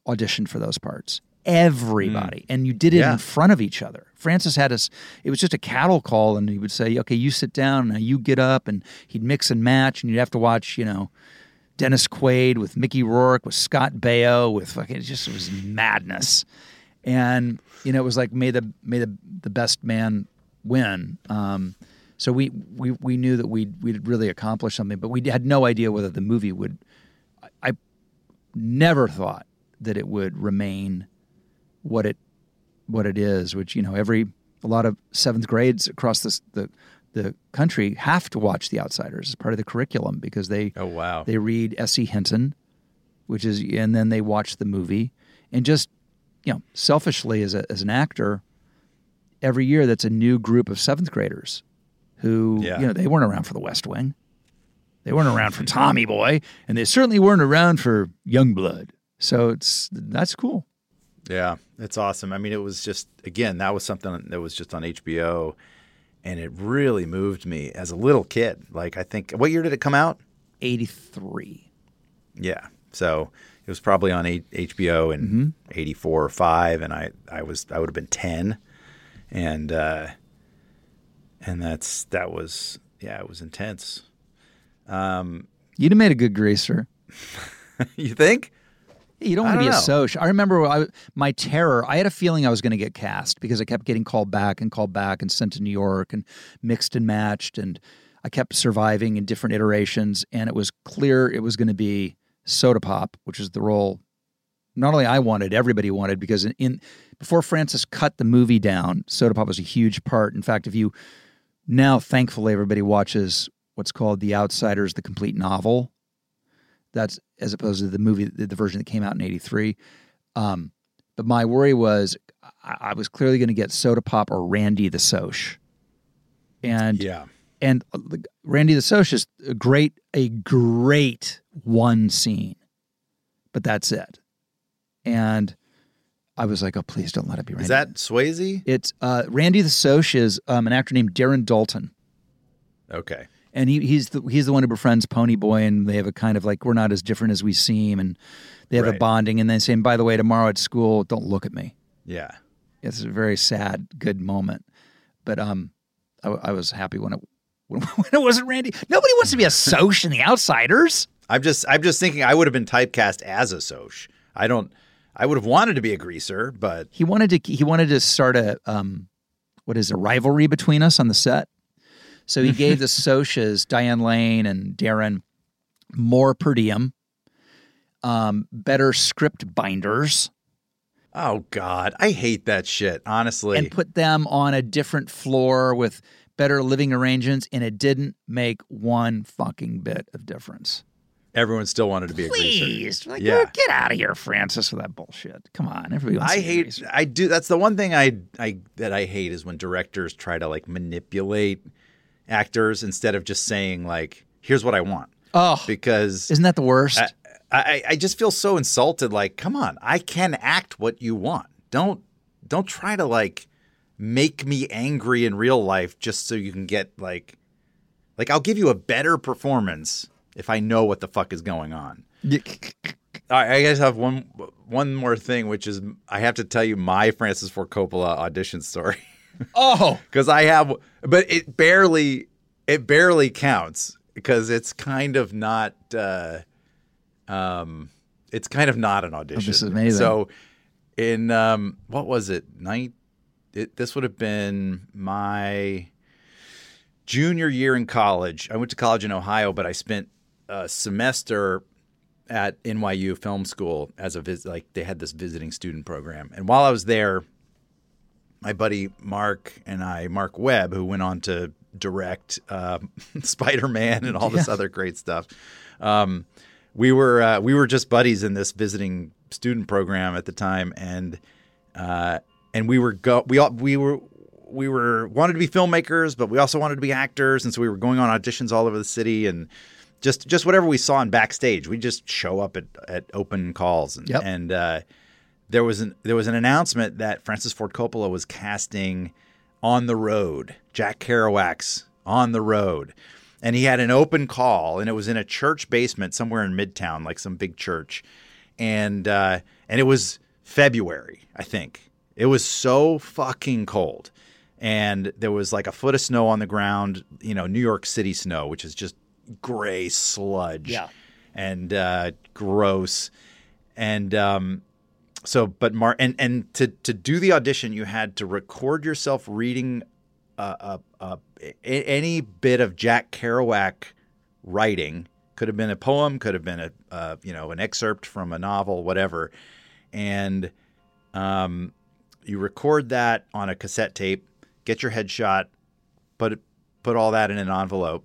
auditioned for those parts. Everybody. Mm. And you did it Yeah. in front of each other. Francis had us, it was just a cattle call, and he would say, okay, you sit down, and you get up, and he'd mix and match, and you'd have to watch, you know, Dennis Quaid with Mickey Rourke, with Scott Baio, with fucking, it just was madness. And, you know, it was like, may the, may the, the best man win. Um, so we, we, we knew that we'd, we'd really accomplished something, but we had no idea whether the movie would, I, I never thought that it would remain what it, what it is, which, you know, every, a lot of seventh grades across this, the, the country have to watch The Outsiders as part of the curriculum because they, Oh wow. they read S.E. Hinton, which is, and then they watch the movie. And just, you know, selfishly as, a, as an actor, every year that's a new group of seventh graders who, Yeah. you know, they weren't around for the West Wing. They weren't around for Tommy Boy, and they certainly weren't around for Youngblood. So it's that's cool. Yeah, it's awesome. I mean, it was just again that was something that was just on HBO, and it really moved me as a little kid. Like I think, what year did it come out? 83. Yeah. So it was probably on H- HBO in '84 or five, and I I was I would have been ten, and uh, and that's that was yeah, it was intense. You'd have made a good greaser. you think? You don't want to be a know. soc. I remember I, my terror. I had a feeling I was going to get cast because I kept getting called back and called back and sent to New York and mixed and matched, and I kept surviving in different iterations. And it was clear it was going to be Soda Pop, which is the role not only I wanted, everybody wanted because in, in before Francis cut the movie down, Soda Pop was a huge part. In fact, if you now, thankfully, everybody watches what's called The Outsiders, the complete novel. That's as opposed to the movie, the, the version that came out in '83. Um, but my worry was I, I was clearly going to get Soda Pop or Randy the Soc, and Yeah. and uh, Randy the Soc is a great, a great one scene, but that's it. And I was like, oh, please don't let it be Randy. Is that Swayze? It's uh, Randy the Soc is um, an actor named Darren Dalton, Okay. and he, he's the he's the one who befriends Ponyboy, and they have a kind of like we're not as different as we seem, and they have a bonding, and then saying, by the way, tomorrow at school, don't look at me. Yeah. It's a very sad, good moment, but um, I, I was happy when it when, when it wasn't Randy. Nobody wants to be a Soc in The Outsiders. I'm just I'm just thinking I would have been typecast as a Soc. I don't. I would have wanted to be a greaser, but He wanted to he wanted to start a um, what is a rivalry between us on the set. So he gave the Sochas, Diane Lane and Darren, more per diem, um, better script binders, oh god, I hate that shit. Honestly, and put them on a different floor with better living arrangements, and it didn't make one fucking bit of difference. Everyone still wanted to be a greaser. Please, like, Yeah. get out of here, Francis, with that bullshit. Come on, everybody wants I to hate. I do. That's the one thing I I that I hate is when directors try to like manipulate actors instead of just saying like, "Here's what I want," Oh, because isn't that the worst? I, I I just feel so insulted. Like, come on, I can act what you want. Don't don't try to like make me angry in real life just so you can get like like I'll give you a better performance if I know what the fuck is going on. I, I guess have one one more thing, which is I have to tell you my Francis Ford Coppola audition story oh, because I have, but it barely it barely counts because it's kind of not, uh, um, it's kind of not an audition. This is amazing. So, in um, what was it? Night. It, this would have been my junior year in college. I went to college in Ohio, but I spent a semester at NYU Film School as a vis- like they had this visiting student program. And while I was there, my buddy Marc and I, Marc Webb, who went on to direct uh, Spider Man and all this other great stuff, um, we were uh, we were just buddies in this visiting student program at the time, and uh, and we were go we all we were we were wanted to be filmmakers, but we also wanted to be actors, and so we were going on auditions all over the city and. Just, just whatever we saw in backstage, we just show up at, at open calls, and, Yep. and uh, there was an there was an announcement that Francis Ford Coppola was casting On the Road, Jack Kerouac's On the Road. And he had an open call and it was in a church basement somewhere in Midtown, like some big church. And uh, and it was February, I think. It was so fucking cold. And there was like a foot of snow on the ground, you know, New York City snow, which is just gray sludge Yeah. and uh, gross. And um, so, but Mar and and to to do the audition, you had to record yourself reading uh, uh, uh, a- any bit of Jack Kerouac writing. Could have been a poem, could have been a uh, you know an excerpt from a novel, whatever. And um, you record that on a cassette tape, get your headshot, put put all that in an envelope,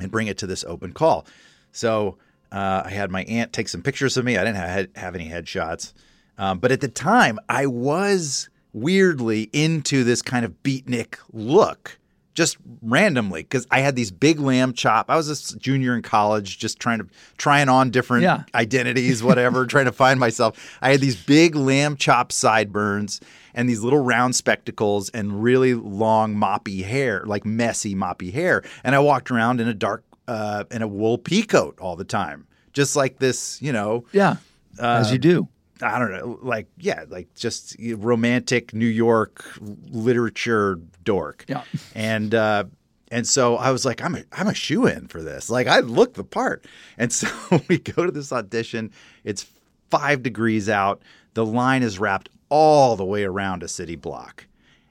and bring it to this open call. So uh, I had my aunt take some pictures of me. I didn't have, have any headshots. Um, but at the time, I was weirdly into this kind of beatnik look, just randomly because I had these big lamb chop. I was a junior in college, just trying to trying on different Yeah. identities, whatever, trying to find myself. I had these big lamb chop sideburns and these little round spectacles and really long moppy hair, like messy moppy hair. And I walked around in a dark uh, in a wool pea coat all the time, just like this, you know. Yeah. As you do. I don't know, like yeah, like just romantic New York literature dork. Yeah. And uh and so I was like, I'm a I'm a shoe in for this. Like I look the part. And so we go to this audition. It's five degrees out. The line is wrapped all the way around a city block.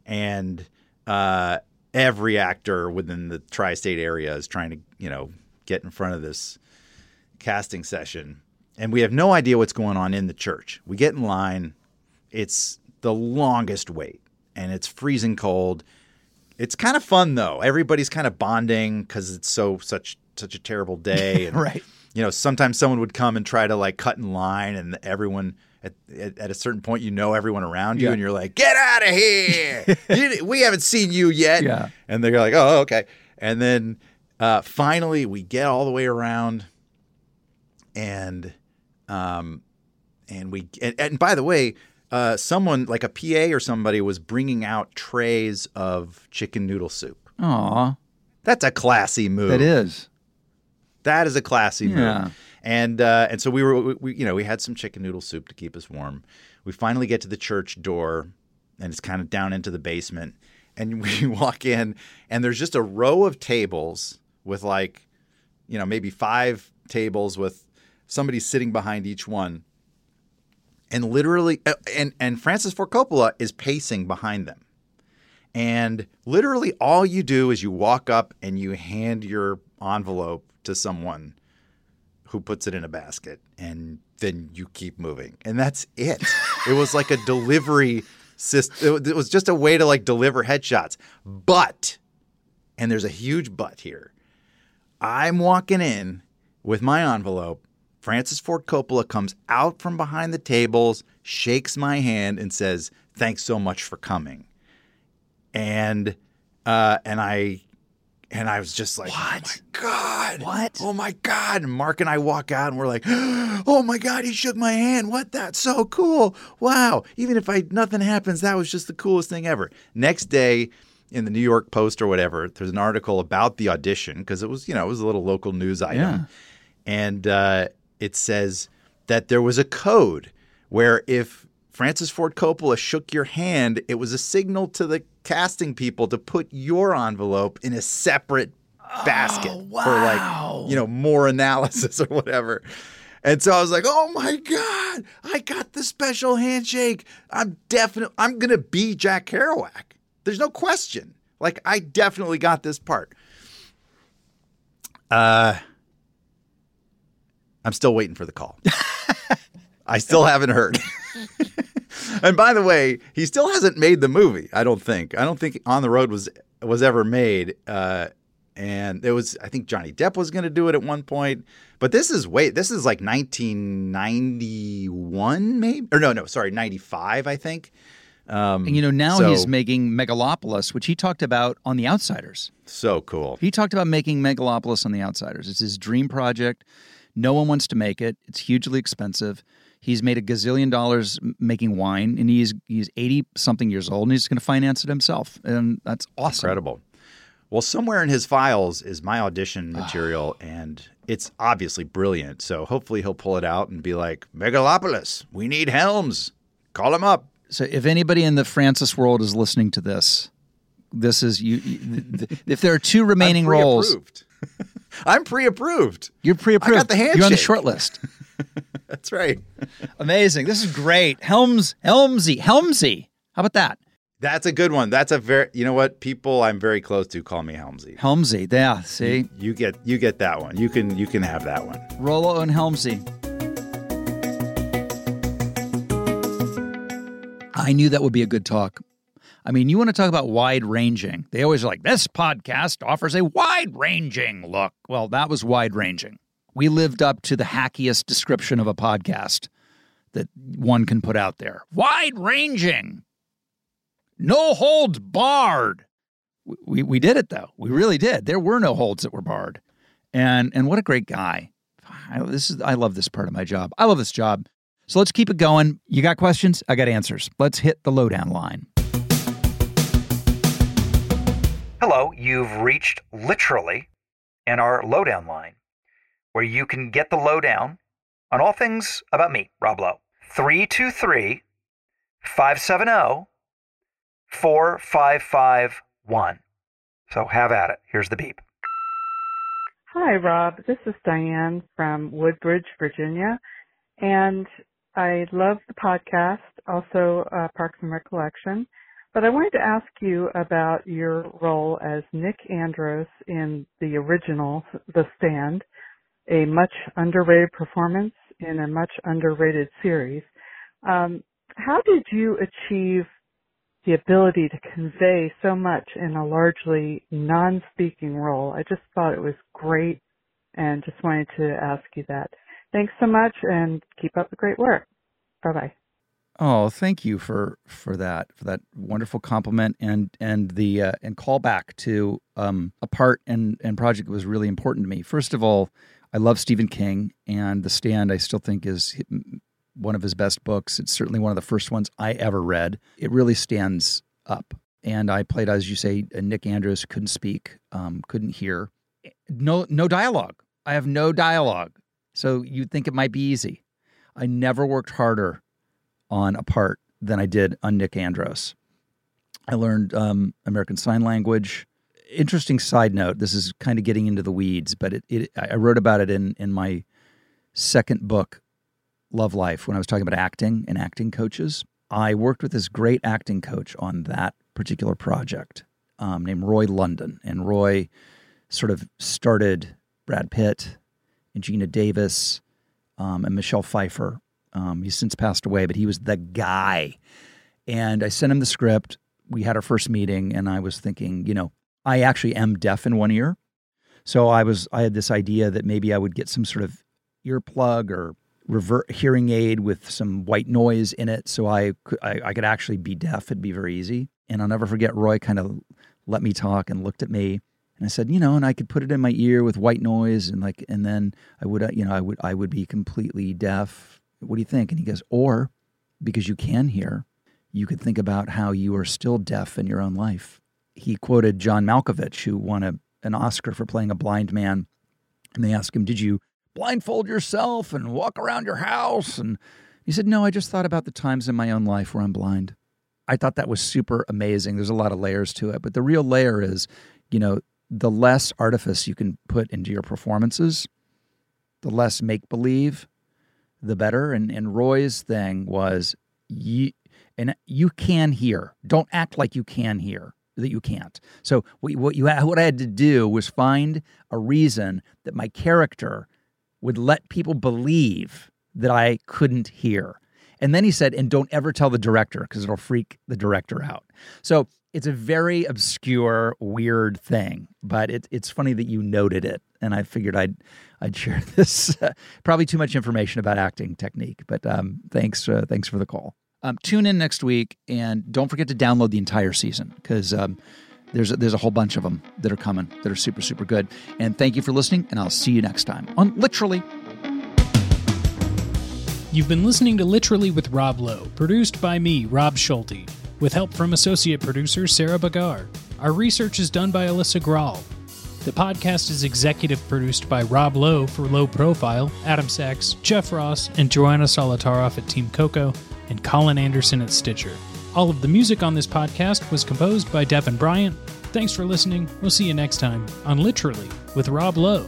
And uh every actor within the tri-state area is trying to, you know, get in front of this casting session and we have no idea what's going on in the church. We get in line. It's the longest wait and it's freezing cold. It's kind of fun though. Everybody's kind of bonding because it's so such such a terrible day. And, Right. You know, sometimes someone would come and try to like cut in line, and everyone at, at, at a certain point, you know everyone around you, Yeah. and you're like, "Get out of here! You- we haven't seen you yet." Yeah. And they're like, "Oh, okay." And then uh, finally, we get all the way around, and um, and we and, and by the way, uh, someone like a PA or somebody was bringing out trays of chicken noodle soup. Aw. That's a classy move. That is. That is a classy Yeah. move. And uh, and so we were, we, we, you know, we had some chicken noodle soup to keep us warm. We finally get to the church door, and it's kind of down into the basement. And we walk in, and there's just a row of tables with like, you know, maybe five tables with somebody sitting behind each one. And literally, uh, and and Francis Ford Coppola is pacing behind them. And literally, all you do is you walk up and you hand your envelope to someone who puts it in a basket, and then you keep moving. And that's it. it was like a delivery system. It was just a way to like deliver headshots. But, and there's a huge but here. I'm walking in with my envelope. Francis Ford Coppola comes out from behind the tables, shakes my hand, and says, Thanks so much for coming and uh, and I and I was just like, What? Oh my god! What? Oh my god! And Mark and I walk out, and we're like, Oh my god! He shook my hand. What? That's so cool! Wow! Even if I nothing happens, that was just the coolest thing ever. Next day. In the New York Post or whatever, there's an article about the audition because it was, you know, it was a little local news item, Yeah. and uh, it says that there was a code where if Francis Ford Coppola shook your hand, it was a signal to the casting people to put your envelope in a separate basket for like, you know, more analysis or whatever. And so I was like, "Oh my god, I got the special handshake. I'm definitely I'm going to be Jack Kerouac. There's no question. Like I definitely got this part." Uh I'm still waiting for the call. I still haven't heard. and by the way, he still hasn't made the movie. I don't think. I don't think On the Road was was ever made. Uh, and it was. I think Johnny Depp was going to do it at one point. But this is wait. This is like 1991, maybe or no, no, sorry, 95. I think. Um, And you know, now so- he's making Megalopolis, which he talked about on The Outsiders. so cool. He talked about making Megalopolis on The Outsiders. It's his dream project. No one wants to make it. It's hugely expensive. He's made a gazillion dollars making wine, and he's he's eighty something years old, and he's going to finance it himself, and that's awesome. Incredible. Well, somewhere in his files is my audition material, and it's obviously brilliant. So hopefully he'll pull it out and be like, Megalopolis, we need Helms. Call him up. So, if anybody in the Francis world is listening to this, this is you. you th- if there are two remaining roles. I'm pre-approved. you're pre-approved. I got the handshake. You're on the short list. That's right. Amazing. This is great. Helms, Helmsy, Helmsy. How about that? That's a good one. That's a very. You know what? People I'm very close to call me Helmsy. Helmsy. Yeah. See, You get you get that one. You can you can have that one. Rollo and Helmsy. I knew that would be a good talk. I mean, you want to talk about wide ranging. They always are like, this podcast offers a wide ranging look. Well, that was wide ranging. We lived up to the hackiest description of a podcast that one can put out there wide ranging, no holds barred. We we did it though. We really did. There were no holds that were barred, and and what a great guy. I, this is I love this part of my job. I love this job. So let's keep it going. You got questions? I got answers. Let's hit the lowdown line. Hello, you've reached literally in our lowdown line, where you can get the lowdown on all things about me, Rob Lowe. 323 570 4551. So have at it. Here's the beep. Hi, Rob. This is Diane from Woodbridge, Virginia. And I love the podcast, also uh, Parks and Recollection. But I wanted to ask you about your role as Nick Andros in the original The Stand, a much underrated performance in a much underrated series. Um, how did you achieve the ability to convey so much in a largely non-speaking role? I just thought it was great and just wanted to ask you that. Thanks so much and keep up the great work. Bye bye. Oh, thank you for for that for that wonderful compliment and and the uh, and callback to um, a part and and project that was really important to me. First of all, I love Stephen King, and The Stand I still think is one of his best books. It's certainly one of the first ones I ever read. It really stands up. And I played, as you say, Nick Andros couldn't speak, um, couldn't hear, no no dialogue. I have no dialogue, so you'd think it might be easy. I never worked harder on a part than I did on Nick Andros. I learned um, American Sign Language. Interesting side note. This is kind of getting into the weeds, but it, it I wrote about it in in my second book, Love Life, when I was talking about acting and acting coaches. I worked with this great acting coach on that particular project um, named Roy London, and Roy sort of started Brad Pitt and Geena Davis um, and Michelle Pfeiffer um, he's since passed away, but he was the guy. And I sent him the script. We had our first meeting, and I was thinking, you know, I actually am deaf in one ear. So I was, I had this idea that maybe I would get some sort of earplug or revert hearing aid with some white noise in it, so I could, I, I could actually be deaf. It'd be very easy. And I'll never forget Roy kind of let me talk and looked at me and I said, you know, and I could put it in my ear with white noise, and like, and then I would, uh, you know, I would, I would be completely deaf what do you think? And he goes, Or because you can hear, you could think about how you are still deaf in your own life. He quoted John Malkovich, who won a, an Oscar for playing a blind man. And they asked him, Did you blindfold yourself and walk around your house? And he said, No, I just thought about the times in my own life where I'm blind. I thought that was super amazing. There's a lot of layers to it, but the real layer is, you know, the less artifice you can put into your performances, the less make believe, the better. And and Roy's thing was you and you can hear. Don't act like you can hear that you can't. So what, what you what I had to do was find a reason that my character would let people believe that I couldn't hear. And then he said, and don't ever tell the director because it'll freak the director out. So it's a very obscure, weird thing, but it, it's funny that you noted it, and I figured I'd I'd share this. Uh, probably too much information about acting technique, but um, thanks uh, thanks for the call. Um, tune in next week, and don't forget to download the entire season because um, there's there's a whole bunch of them that are coming that are super super good. And thank you for listening, and I'll see you next time on Literally. You've been listening to Literally with Rob Lowe, produced by me, Rob Schulte with help from associate producer Sarah Bagar. Our research is done by Alyssa Grawl. The podcast is executive produced by Rob Lowe for Low Profile, Adam Sachs, Jeff Ross, and Joanna Solotaroff at Team Coco, and Colin Anderson at Stitcher. All of the music on this podcast was composed by Devin Bryant. Thanks for listening. We'll see you next time on Literally with Rob Lowe.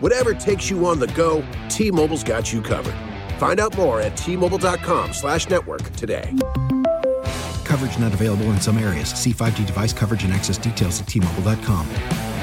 Whatever takes you on the go, T-Mobile's got you covered. Find out more at tmobile.com slash network today. Coverage not available in some areas. See 5G device coverage and access details at tmobile.com.